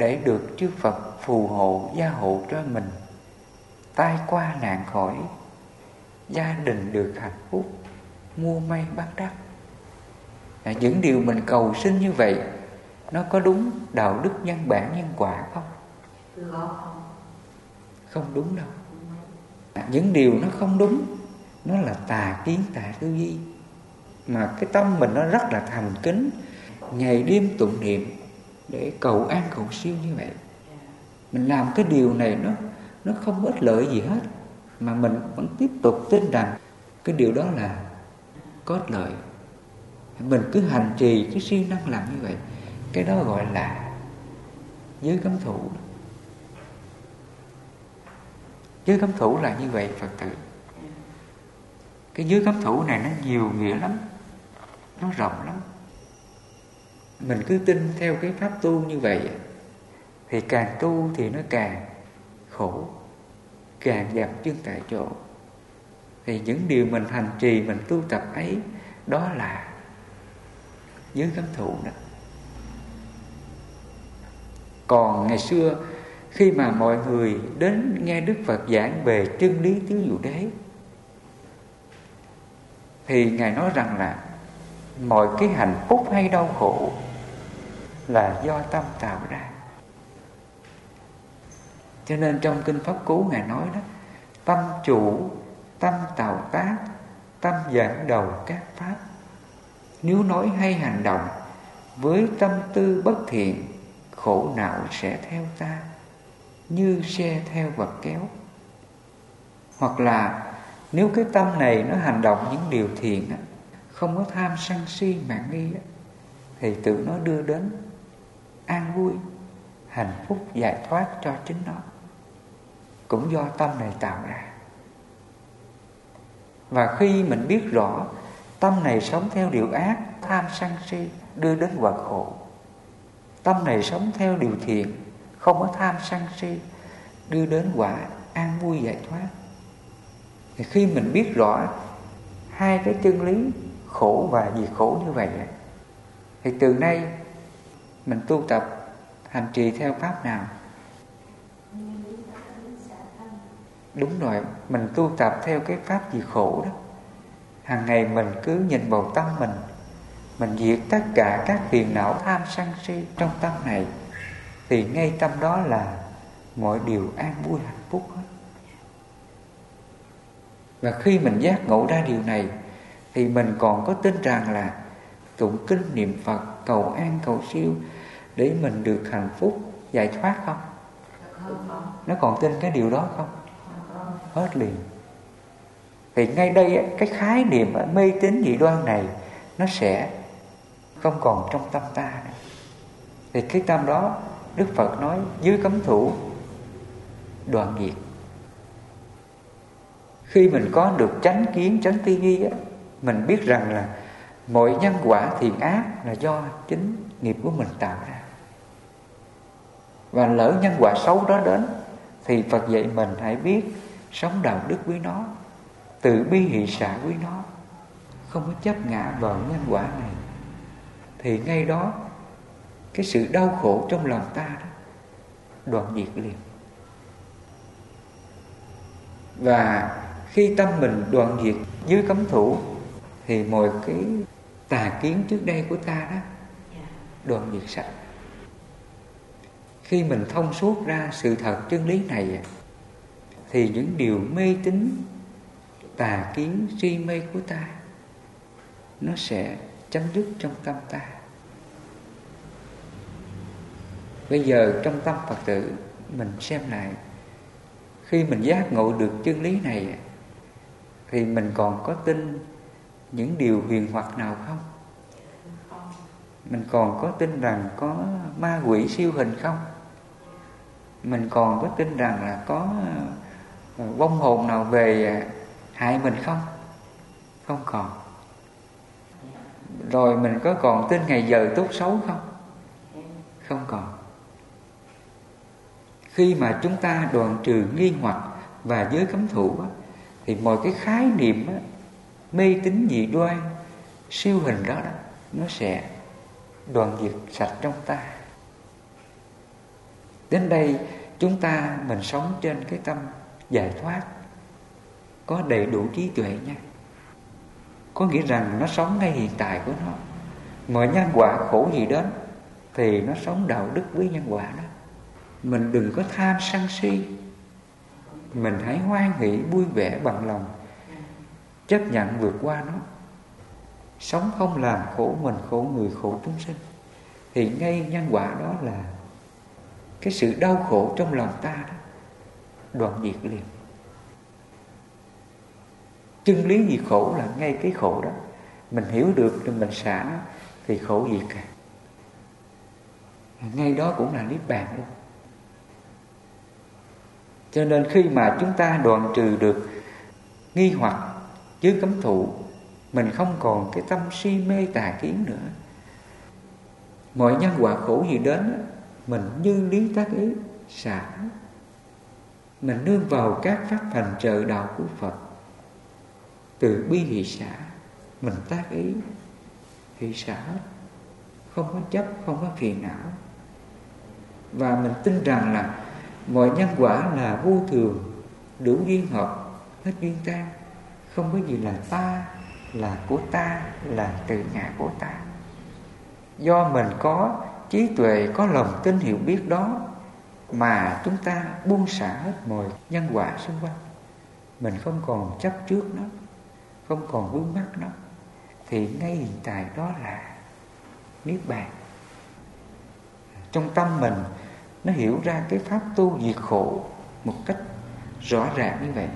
để được chư Phật phù hộ gia hộ cho mình. Tai qua nạn khỏi gia đình được hạnh phúc mua may bán đắt. À, những điều mình cầu xin như vậy nó có đúng đạo đức nhân bản nhân quả không? Không đúng đâu. À, những điều nó không đúng nó là tà kiến tà tư duy. Mà cái tâm mình nó rất là thành kính ngày đêm tụng niệm để cầu an cầu siêu như vậy. Mình làm cái điều này nó nó không có ích lợi gì hết. Mà mình vẫn tiếp tục tin rằng cái điều đó là có ích lợi. Mình cứ hành trì cái siêng năng làm như vậy. Cái đó gọi là giới cấm thủ. Giới cấm thủ là như vậy, phật tử. Cái giới cấm thủ này nó nhiều nghĩa lắm. Nó rộng lắm mình cứ tin theo cái pháp tu như vậy. Thì càng tu thì nó càng khổ, càng dập chân tại chỗ. Thì những điều mình hành trì, mình tu tập ấy, đó là giới cấm thủ đó. Còn ngày xưa, khi mà mọi người đến nghe Đức Phật giảng về chân lý tứ diệu đế, thì ngài nói rằng là mọi cái hạnh phúc hay đau khổ là do tâm tạo ra. Cho nên trong kinh pháp cú ngài nói đó, tâm chủ, tâm tạo tác, tâm giảng đầu các pháp. Nếu nói hay hành động, với tâm tư bất thiện, khổ não sẽ theo ta, như xe theo vật kéo. Hoặc là nếu cái tâm này nó hành động những điều thiện không có tham sân si mạng nghi thì tự nó đưa đến an vui, hạnh phúc giải thoát cho chính nó. Cũng do tâm này tạo ra. Và khi mình biết rõ tâm này sống theo điều ác, tham sân si, đưa đến quả khổ, tâm này sống theo điều thiện, không có tham sân si, đưa đến quả an vui giải thoát. Thì khi mình biết rõ hai cái chân lý khổ và diệt khổ như vậy thì từ nay mình tu tập, hành trì theo pháp nào? Đúng rồi, mình tu tập theo cái pháp gì khổ đó. Hàng ngày mình cứ nhìn vào tâm mình. Mình diệt tất cả các phiền não tham sân si trong tâm này. Thì ngay tâm đó là mọi điều an vui hạnh phúc hết. Và khi mình giác ngộ ra điều này, thì mình còn có tin rằng là tụng kinh niệm phật cầu an, cầu siêu để mình được hạnh phúc, giải thoát không? Nó còn tin cái điều đó không? Hết liền. Thì ngay đây cái khái niệm mê tín dị đoan này, nó sẽ không còn trong tâm ta nữa. thì cái tâm đó, đức phật nói, dưới cấm thủ, đoạn diệt. Khi mình có được chánh kiến, chánh tư duy mình biết rằng là mọi nhân quả thiện ác là do chính nghiệp của mình tạo ra. Và lỡ nhân quả xấu đó đến, thì Phật dạy mình hãy biết sống đạo đức với nó tự bi hỷ xả với nó, không có chấp ngã vào nhân quả này. Thì ngay đó, cái sự đau khổ trong lòng ta đó, đoạn diệt liền. Và khi tâm mình đoạn diệt dưới cấm thủ, thì mọi cái tà kiến trước đây của ta đó. Đoạn diệt sạch khi mình thông suốt ra sự thật chân lý này thì những điều mê tín tà kiến si mê của ta nó sẽ chấm dứt trong tâm ta. Bây giờ trong tâm phật tử mình xem lại khi mình giác ngộ được chân lý này thì mình còn có tin những điều huyền hoặc nào không? Mình còn có tin rằng có ma quỷ siêu hình không? Mình còn có tin rằng là có ờ, vong hồn nào về hại mình không? Không còn. Rồi mình có còn tin ngày giờ tốt xấu không? Không còn. Khi mà chúng ta đoạn trừ nghi hoặc và giới cấm thủ thì mọi cái khái niệm mê tín dị đoan siêu hình đó, đó nó sẽ đoạn diệt sạch trong ta. Đến đây chúng ta mình sống trên cái tâm giải thoát có đầy đủ trí tuệ nha. Có nghĩa rằng nó sống ngay hiện tại của nó. Mọi nhân quả khổ gì đến thì nó sống đạo đức với nhân quả đó. Mình đừng có tham sân si. Mình hãy hoan hỷ vui vẻ bằng lòng chấp nhận vượt qua nó. Sống không làm khổ mình, khổ người, khổ chúng sinh. Thì ngay nhân quả đó là cái sự đau khổ trong lòng ta đó, đoạn diệt liền. Chân lý gì khổ là ngay cái khổ đó. Mình hiểu được thì mình xả thì khổ diệt cả. Ngay đó cũng là niết bàn luôn. Cho nên khi mà chúng ta đoạn trừ được nghi hoặc chứ cấm thụ mình không còn cái tâm si mê tà kiến nữa. Mọi nhân quả khổ gì đến, mình như lý tác ý, xả. Mình nương vào các pháp thành trợ đạo của Phật. Từ bi hỷ xả, mình tác ý hỷ xả. Không có chấp, không có phiền não. Và mình tin rằng là mọi nhân quả là vô thường, đủ duyên hợp, hết duyên tan không có gì là ta, là của ta, là từ ngã của ta. Do mình có trí tuệ, có lòng tin hiểu biết đó, mà chúng ta buông xả hết mọi nhân quả xung quanh. Mình không còn chấp trước nó, không còn vướng mắc nó, thì ngay hiện tại đó là niết bàn. Trong tâm mình, nó hiểu ra cái pháp tu diệt khổ một cách rõ ràng như vậy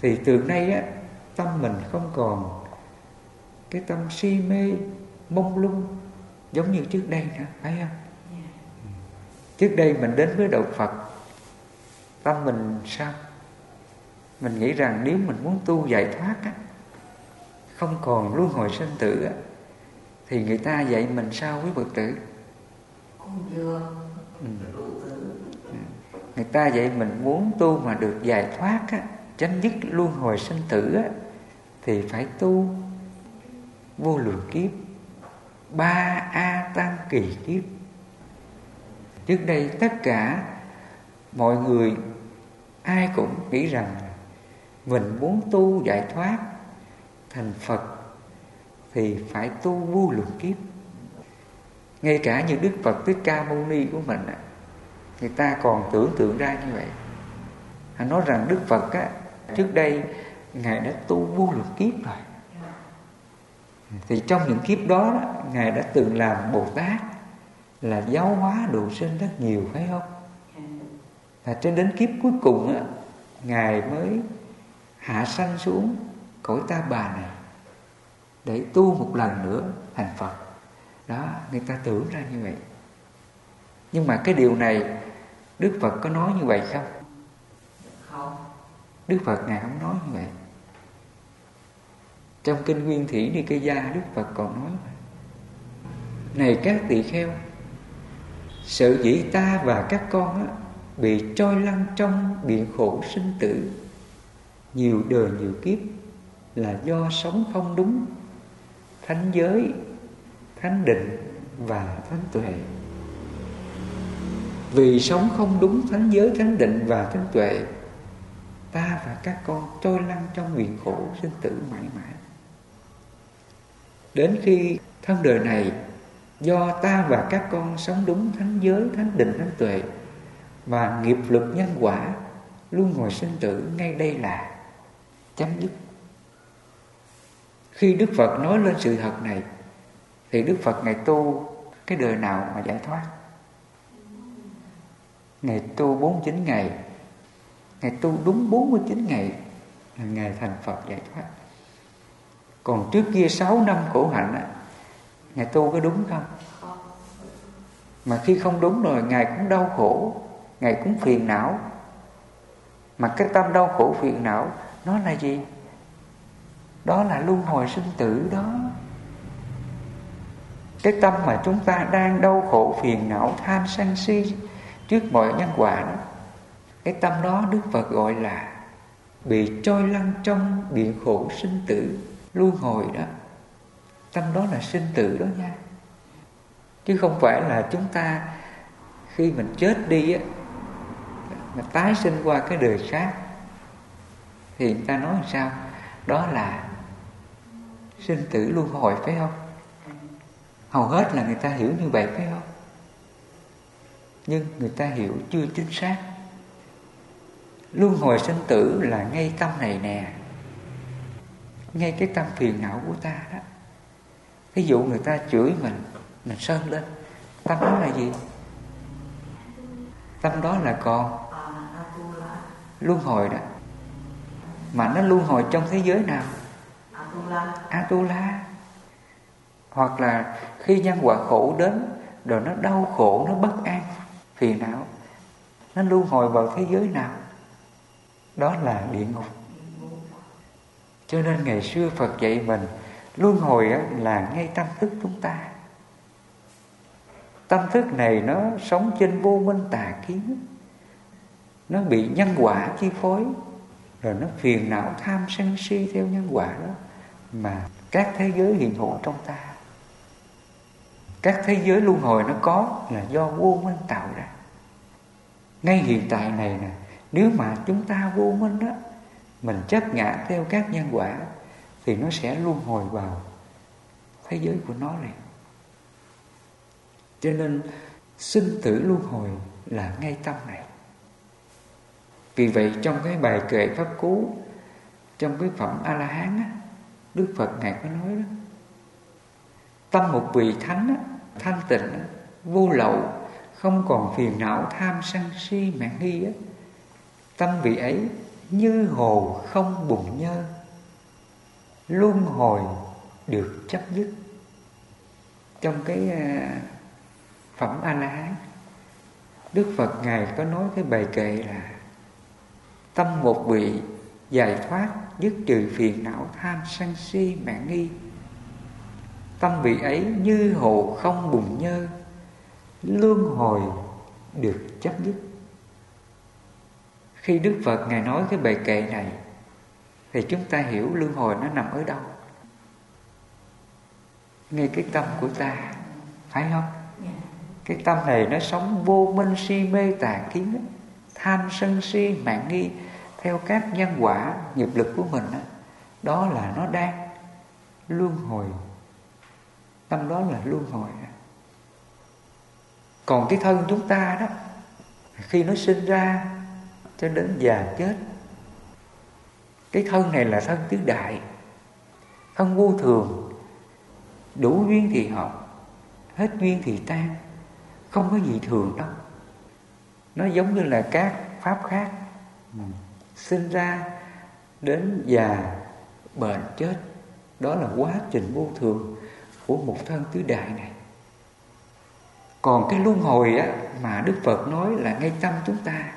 thì từ nay á tâm mình không còn cái tâm si mê mông lung giống như trước đây nữa phải không? Trước đây mình đến với đạo Phật tâm mình sao? Mình nghĩ rằng nếu mình muốn tu giải thoát á không còn luân hồi sinh tử á thì người ta dạy mình sao quý Phật tử? Ừ. người ta dạy mình muốn tu mà được giải thoát á chấm dứt luân hồi sinh tử thì phải tu vô lượng kiếp ba a tăng kỳ kiếp. Trước đây tất cả mọi người ai cũng nghĩ rằng mình muốn tu giải thoát thành phật thì phải tu vô lượng kiếp. Ngay cả như đức phật thích ca mâu ni của mình người ta còn tưởng tượng ra như vậy. Anh nói rằng đức phật á, trước đây, ngài đã tu vô lượng kiếp rồi. Thì trong những kiếp đó, ngài đã từng làm bồ tát, là giáo hóa độ sinh rất nhiều, phải không? Và trên đến kiếp cuối cùng á, ngài mới hạ sanh xuống cõi ta bà này để tu một lần nữa thành phật. Đó, người ta tưởng ra như vậy. Nhưng mà cái điều này, đức phật có nói như vậy không? Không đức phật ngài không nói như vậy. Trong kinh nguyên thủy ni cây gia đức phật còn nói này các tỳ kheo sự dĩ ta và các con á, bị trôi lăn trong biển khổ sinh tử. Nhiều đời nhiều kiếp là do sống không đúng thánh giới thánh định và thánh tuệ. Vì sống không đúng thánh giới thánh định và thánh tuệ ta và các con trôi lăn trong nguyện khổ sinh tử mãi mãi. Đến khi thân đời này, do ta và các con sống đúng thánh giới, thánh định, thánh tuệ và nghiệp lực nhân quả, luôn ngồi sinh tử ngay đây là chấm dứt. Khi đức phật nói lên sự thật này, thì đức phật ngày tu cái đời nào mà giải thoát? Ngày tu 49 ngày Ngài tu đúng 49 ngày là Ngài thành Phật giải thoát Còn trước kia 6 năm khổ hạnh á, Ngài tu có đúng không? Mà khi không đúng rồi Ngài cũng đau khổ Ngài cũng phiền não Mà cái tâm đau khổ phiền não Nó là gì? Đó là luân hồi sinh tử đó Cái tâm mà chúng ta đang đau khổ phiền não Tham sân si trước mọi nhân quả đó cái tâm đó đức phật gọi là bị trôi lăn trong biển khổ sinh tử, luân hồi đó. Tâm đó là sinh tử đó nha. Chứ không phải là chúng ta khi mình chết đi á, mà tái sinh qua cái đời khác. Thì người ta nói làm sao? Đó là sinh tử luân hồi, phải không? Hầu hết là người ta hiểu như vậy, phải không? Nhưng người ta hiểu chưa chính xác luân hồi sinh tử là ngay tâm này nè. Ngay cái tâm phiền não của ta đó. Ví dụ người ta chửi mình mình sơn lên. Tâm đó là gì? Tâm đó là còn luân hồi đó. Mà nó luân hồi trong thế giới nào? Atula. Hoặc là khi nhân quả khổ đến, rồi nó đau khổ, nó bất an, phiền não, nó luân hồi vào thế giới nào? Đó là địa ngục. Cho nên ngày xưa Phật dạy mình, luân hồi là ngay tâm thức chúng ta. Tâm thức này nó sống trên vô minh tà kiến. Nó bị nhân quả chi phối, rồi nó phiền não tham sân si theo nhân quả đó, mà các thế giới hiện hữu trong ta. Các thế giới luân hồi nó có là do vô minh tạo ra. Ngay hiện tại này nè nếu mà chúng ta vô minh đó mình chấp ngã theo các nhân quả thì nó sẽ luôn hồi vào thế giới của nó liền cho nên sinh tử luân hồi là ngay tâm này. Vì vậy trong cái bài kệ pháp cú trong cái phẩm a la hán á đức phật ngài có nói đó tâm một vị thánh á, thanh tịnh á, vô lậu không còn phiền não tham sân si mạng nghi á tâm vị ấy như hồ không bùng nhơ, luân hồi được chấp dứt. Trong cái à, phẩm a la hán đức phật ngài có nói cái bài kệ là tâm một vị giải thoát dứt trừ phiền não tham sân si mạng nghi. Tâm vị ấy như hồ không bùng nhơ, luân hồi được chấp dứt khi đức phật ngài nói cái bài kệ này thì chúng ta hiểu luân hồi nó nằm ở đâu. Ngay cái tâm của ta phải không? Cái tâm này nó sống vô minh si mê tà kiến tham sân si mạng nghi theo các nhân quả nghiệp lực của mình đó, đó là nó đang luân hồi. Tâm đó là luân hồi. Còn cái thân chúng ta đó khi nó sinh ra cho đến già chết. Cái thân này là thân tứ đại. Thân vô thường. Đủ duyên thì học hết duyên thì tan. Không có gì thường đâu. Nó giống như là các pháp khác. Ừ. sinh ra đến già bệnh chết. Đó là quá trình vô thường của một thân tứ đại này. Còn cái luân hồi á mà đức phật nói là ngay tâm chúng ta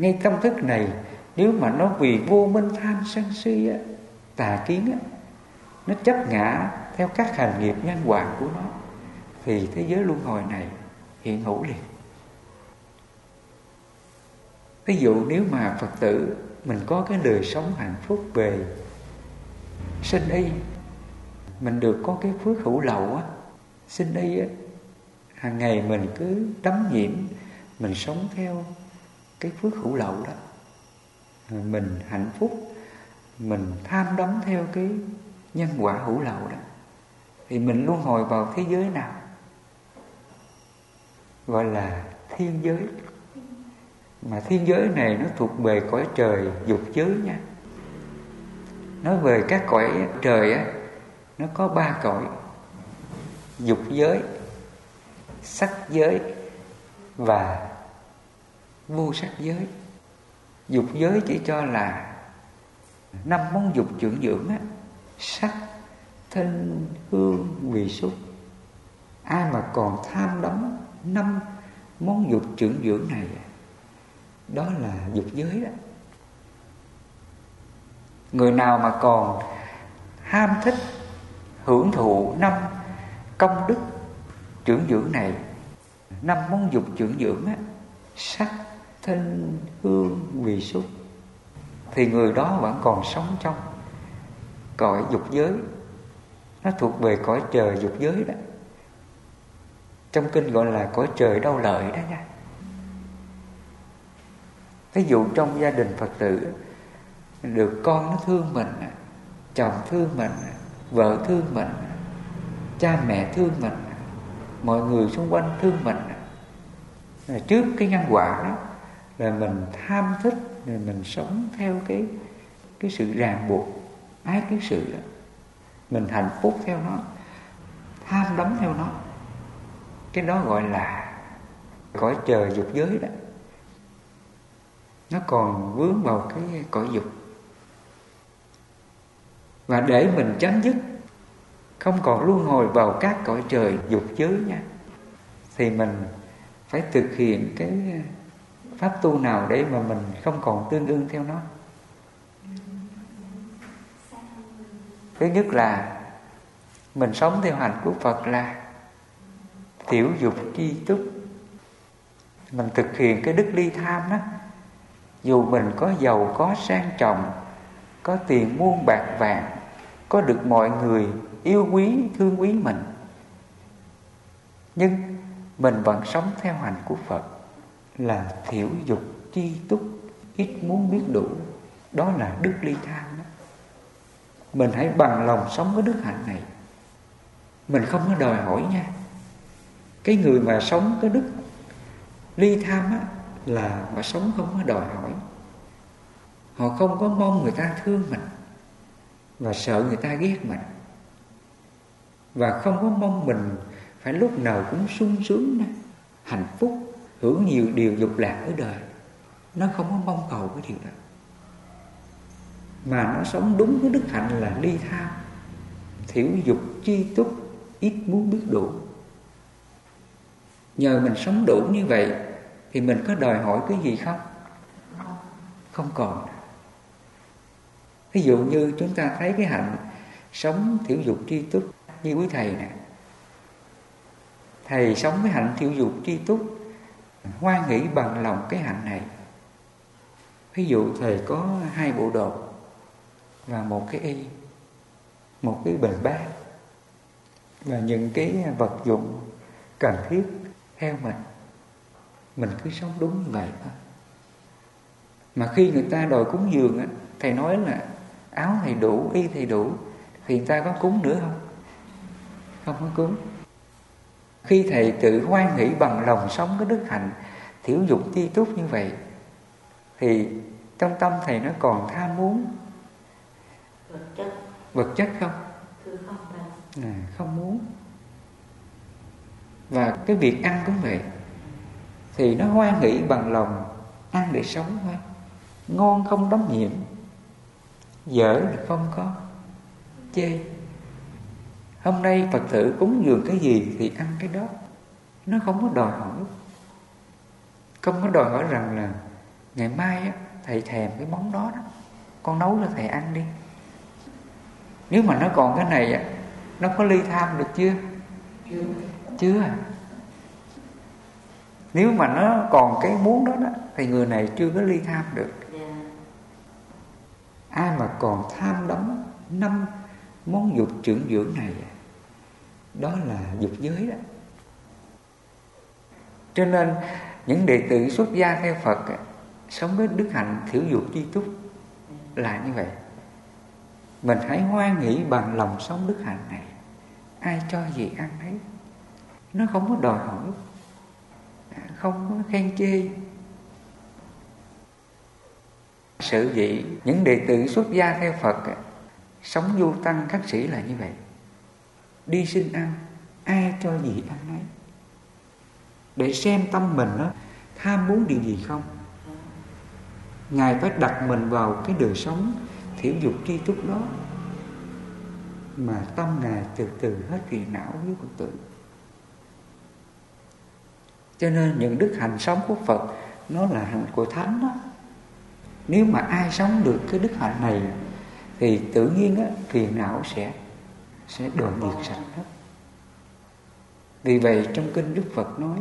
ngay tâm thức này, nếu mà nó vì vô minh tham sân si á, tà kiến á, nó chấp ngã theo các hành nghiệp nhân quả của nó, thì thế giới luân hồi này hiện hữu liền. Ví dụ nếu mà phật tử mình có cái đời sống hạnh phúc về sinh y, mình được có cái phước hữu lậu á, sinh y á, hàng ngày mình cứ đắm nhiễm, mình sống theo cái phước hữu lậu đó. À, mình hạnh phúc, mình tham đắm theo cái nhân quả hữu lậu đó. Thì mình luôn hồi vào thế giới nào? Gọi là thiên giới. Mà thiên giới này nó thuộc về cõi trời dục giới nha. Nói về các cõi trời á, nó có ba cõi. Dục giới, sắc giới và vô sắc giới. Dục giới chỉ cho là năm món dục trưởng dưỡng á, sắc, thân, hương vị xúc ai mà còn tham đắm năm món dục trưởng dưỡng này đó là dục giới đó. Người nào mà còn ham thích, hưởng thụ năm công đức trưởng dưỡng này, năm món dục trưởng dưỡng á, sắc thân hương vị xúc, thì người đó vẫn còn sống trong cõi dục giới. Nó thuộc về cõi trời dục giới đó. Trong kinh gọi là cõi trời đau lợi đó nha. Ví dụ trong gia đình phật tử, được con nó thương mình, chồng thương mình, vợ thương mình, cha mẹ thương mình, mọi người xung quanh thương mình. Là trước cái nhân quả đó là mình tham thích là mình sống theo cái cái sự ràng buộc, ái cái sự đó. mình hạnh phúc theo nó, tham đắm theo nó. Cái đó gọi là cõi trời dục giới đó. Nó còn vướng vào cái cõi dục. Và để mình chấm dứt, không còn luân hồi vào các cõi trời dục giới nha, thì mình phải thực hiện cái pháp tu nào để mà mình không còn tương ưng theo nó? Thứ nhất là mình sống theo hành của phật là tiểu dục chi túc. Mình thực hiện cái đức ly tham đó, dù mình có giàu, có sang trọng, có tiền muôn bạc vàng, có được mọi người yêu quý, thương quý mình, nhưng mình vẫn sống theo hành của phật là thiểu dục chi túc, ít muốn biết đủ. Đó là đức ly tham đó. Mình hãy bằng lòng sống với đức hạnh này. Mình không có đòi hỏi nha. Cái người mà sống cái đức ly tham á, là mà sống không có đòi hỏi. Họ không có mong người ta thương mình và sợ người ta ghét mình. Và không có mong mình phải lúc nào cũng sung sướng, hạnh phúc hưởng nhiều điều dục lạc ở đời, nó không có mong cầu cái điều đó. Mà nó sống đúng với đức hạnh là ly tham thiểu dục, chi túc, ít muốn biết đủ. Nhờ mình sống đủ như vậy thì mình có đòi hỏi cái gì không? Không còn. Ví dụ như chúng ta thấy cái hạnh sống thiểu dục tri túc như quý thầy nè. Thầy sống cái hạnh thiểu dục tri túc hoan nghĩ bằng lòng cái hạnh này. Ví dụ thầy có hai bộ đồ và một cái y, một cái bình bát và những cái vật dụng cần thiết theo mình. Mình cứ sống đúng như vậy thôi. Mà khi người ta đòi cúng dường á, thầy nói là áo thầy đủ, y thầy đủ, thì người ta có cúng nữa không? Không có cúng khi thầy tự hoan hỷ bằng lòng sống cái đức hạnh thiểu dục ti túc như vậy thì trong tâm thầy nó còn tham muốn. Vật chất. Vật chất không? Không à, không muốn. Và cái việc ăn cũng vậy. Thì nó hoan hỷ bằng lòng ăn để sống thôi. Ngon không đóng nhiễm dở là không có chê hôm nay phật tử cúng dường cái gì thì ăn cái đó. Nó không có đòi hỏi. Không có đòi hỏi rằng là ngày mai á, thầy thèm cái món đó đó. Con nấu cho thầy ăn đi. Nếu mà nó còn cái này á nó có ly tham được chưa? Chưa. Chưa. Nếu mà nó còn cái muốn đó, đó thì người này chưa có ly tham được. Dạ. ai mà còn tham đắm năm món dục trưởng dưỡng này, đó là dục giới đó. Cho nên, những đệ tử xuất gia theo Phật sống với đức hạnh thiểu dục chi túc là như vậy. Mình hãy hoan nghĩ bằng lòng sống đức hạnh này. Ai cho gì ăn đấy nó không có đòi hỏi. Không có khen chê. Sự vậy những đệ tử xuất gia theo Phật sống vô tăng khắc sĩ là như vậy. Đi xin ăn ai cho gì ăn ấy để xem tâm mình đó tham muốn điều gì không? Ngài phải đặt mình vào cái đời sống thiểu dục tri túc đó, mà tâm ngài từ từ hết phiền não với cuộc tự cho nên những đức hành sống của Phật, nó là hành của thánh đó. Nếu mà ai sống được cái đức hạnh này thì tự nhiên á, phiền não sẽ sẽ đoạn diệt sạch hết. Vì vậy trong kinh Đức Phật nói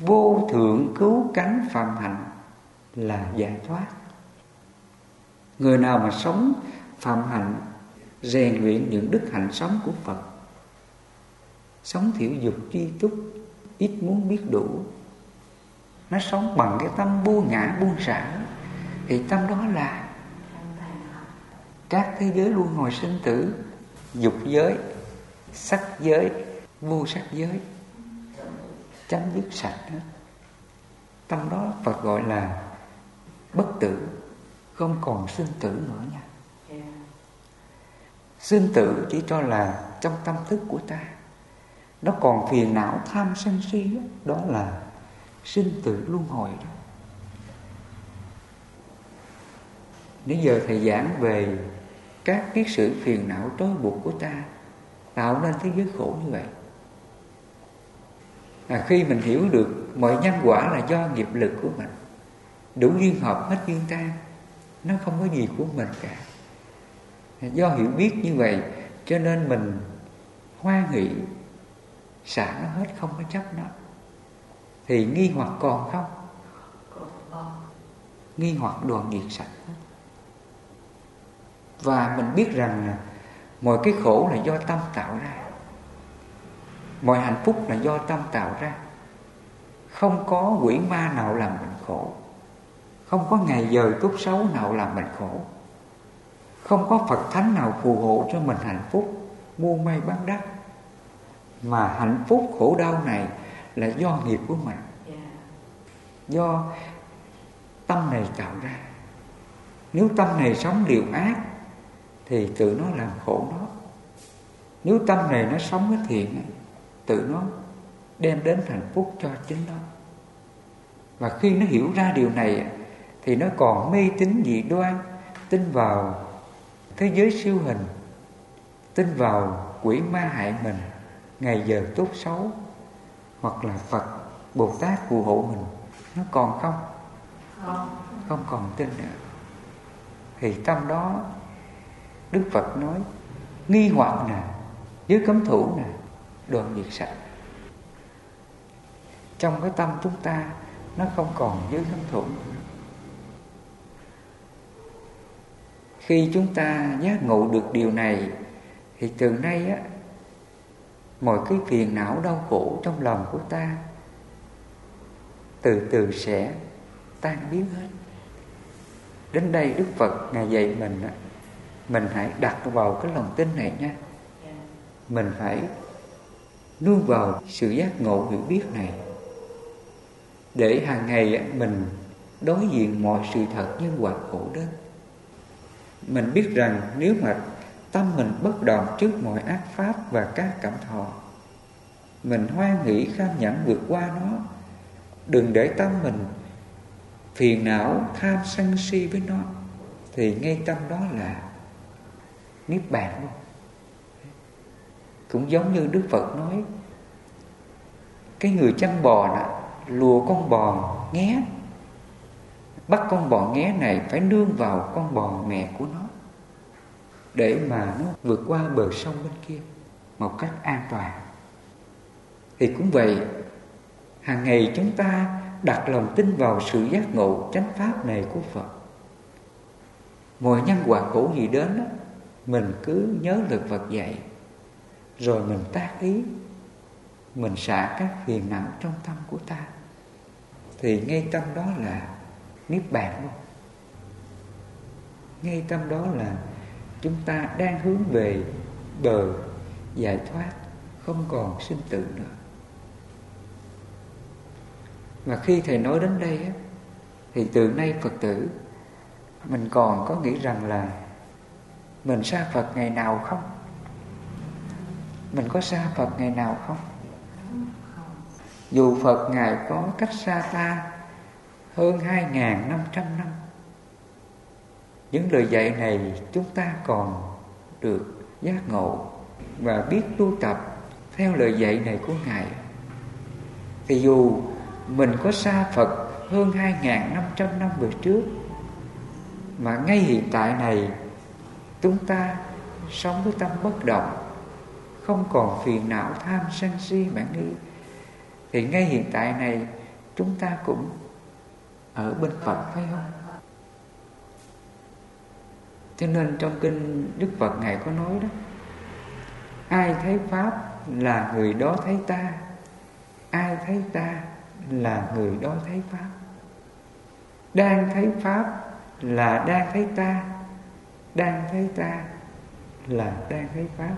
vô thượng cứu cánh phạm hạnh là giải thoát. Người nào mà sống phạm hạnh rèn luyện những đức hạnh sống của Phật sống thiểu dục chi túc ít muốn biết đủ nó sống bằng cái tâm buông ngã buông xả thì tâm đó là các thế giới luôn hồi sinh tử dục giới sắc giới vô sắc giới chấm dứt sạch đó. tâm đó Phật gọi là bất tử không còn sinh tử nữa nha. Sinh tử chỉ cho là trong tâm thức của ta. Nó còn phiền não tham sân si đó, đó là sinh tử luân hồi đó. Nếu giờ thầy giảng về các cái sự phiền não trói buộc của ta tạo nên thế giới khổ như vậy. À, khi mình hiểu được mọi nhân quả là do nghiệp lực của mình đủ duyên hợp hết duyên tan nó không có gì của mình cả. Do hiểu biết như vậy cho nên mình hoan hỷ xả nó hết không có chấp nó. Thì nghi hoặc còn không? Nghi hoặc đoàn diệt sạch hết và mình biết rằng là mọi cái khổ là do tâm tạo ra. Mọi hạnh phúc là do tâm tạo ra. Không có quỷ ma nào làm mình khổ. Không có ngày giờ tốt xấu nào làm mình khổ. Không có Phật Thánh nào phù hộ cho mình hạnh phúc Muôn may bán đắt. Mà hạnh phúc khổ đau này Là do nghiệp của mình. Do tâm này tạo ra. Nếu tâm này sống điều ác Thì tự nó làm khổ nó. Nếu tâm này nó sống cái thiện Tự nó đem đến hạnh phúc cho chính nó. Và khi nó hiểu ra điều này Thì nó còn mê tín dị đoan Tin vào thế giới siêu hình tin vào quỷ ma hại mình ngày giờ tốt xấu hoặc là Phật Bồ Tát phù hộ mình nó còn không. Không còn tin nữa. Thì tâm đó Đức Phật nói, nghi hoặc nè, dưới cấm thủ nè, đoạn diệt sạch. Trong cái tâm chúng ta, nó không còn dưới cấm thủ nữa. Khi chúng ta giác ngộ được điều này, thì từ nay á, mọi cái phiền não đau khổ trong lòng của ta từ từ sẽ tan biến hết. Đến đây đức phật ngài dạy mình á mình hãy đặt vào cái lòng tin này nha. Mình phải nuôi vào sự giác ngộ hiểu biết này. Để hàng ngày mình đối diện mọi sự thật nhân quả khổ đến mình biết rằng nếu mà tâm mình bất động trước mọi ác pháp và các cảm thọ, mình hoan hỷ kham nhẫn vượt qua nó. Đừng để tâm mình phiền não, tham sân si với nó. Thì ngay tâm đó là niết bàn luôn cũng giống như đức phật nói cái người chăn bò nè lùa con bò nghé. Bắt con bò nghé này phải nương vào con bò mẹ của nó để mà nó vượt qua bờ sông bên kia một cách an toàn. Thì cũng vậy hàng ngày chúng ta đặt lòng tin vào sự giác ngộ chánh pháp này của Phật. Mọi nhân quả cũ gì đến đó, mình cứ nhớ lời Phật dạy, rồi mình tác ý, mình xả các phiền não trong tâm của ta. Thì ngay tâm đó là niết bàn luôn. Ngay tâm đó là chúng ta đang hướng về bờ giải thoát, không còn sinh tử nữa. Và khi thầy nói đến đây thì từ nay phật tử, mình còn có nghĩ rằng là mình xa phật ngày nào không? Mình có xa phật ngày nào không? Dù phật ngài có cách xa ta hơn 2.500 năm những lời dạy này chúng ta còn được giác ngộ và biết tu tập theo lời dạy này của Ngài. Thì dù mình có xa Phật hơn 2.500 năm về trước, mà ngay hiện tại này chúng ta sống với tâm bất động, không còn phiền não, tham sân si mãn nghi thì ngay hiện tại này, chúng ta cũng ở bên Phật, phải không? Cho nên trong kinh Đức Phật Ngài có nói đó, Ai thấy Pháp là người đó thấy ta, Ai thấy ta là người đó thấy Pháp Đang thấy Pháp là đang thấy ta đang thấy ta là đang thấy pháp.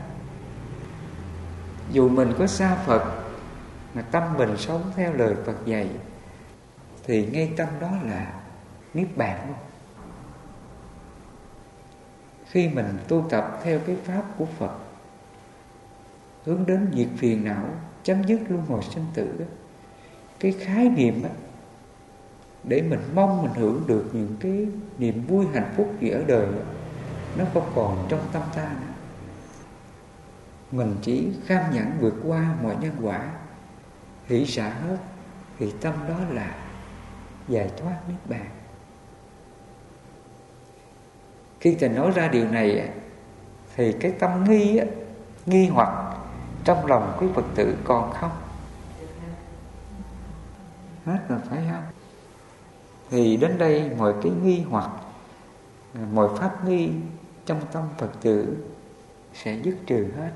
Dù mình có xa phật mà tâm mình sống theo lời phật dạy thì ngay tâm đó là niết bàn luôn khi mình tu tập theo cái pháp của phật hướng đến diệt phiền não chấm dứt luân hồi sinh tử đó cái khái niệm đó, để mình mong mình hưởng được những cái niềm vui hạnh phúc gì ở đời đó, nó không còn trong tâm ta nữa. Mình chỉ kham nhẫn vượt qua mọi nhân quả, hỷ xả hết, thì tâm đó là giải thoát niết bàn. Khi thầy nói ra điều này, thì cái tâm nghi nghi hoặc trong lòng quý phật tử còn không? Hết rồi, phải không? Thì đến đây mọi cái nghi hoặc, mọi pháp nghi trong tâm phật tử sẽ dứt trừ hết.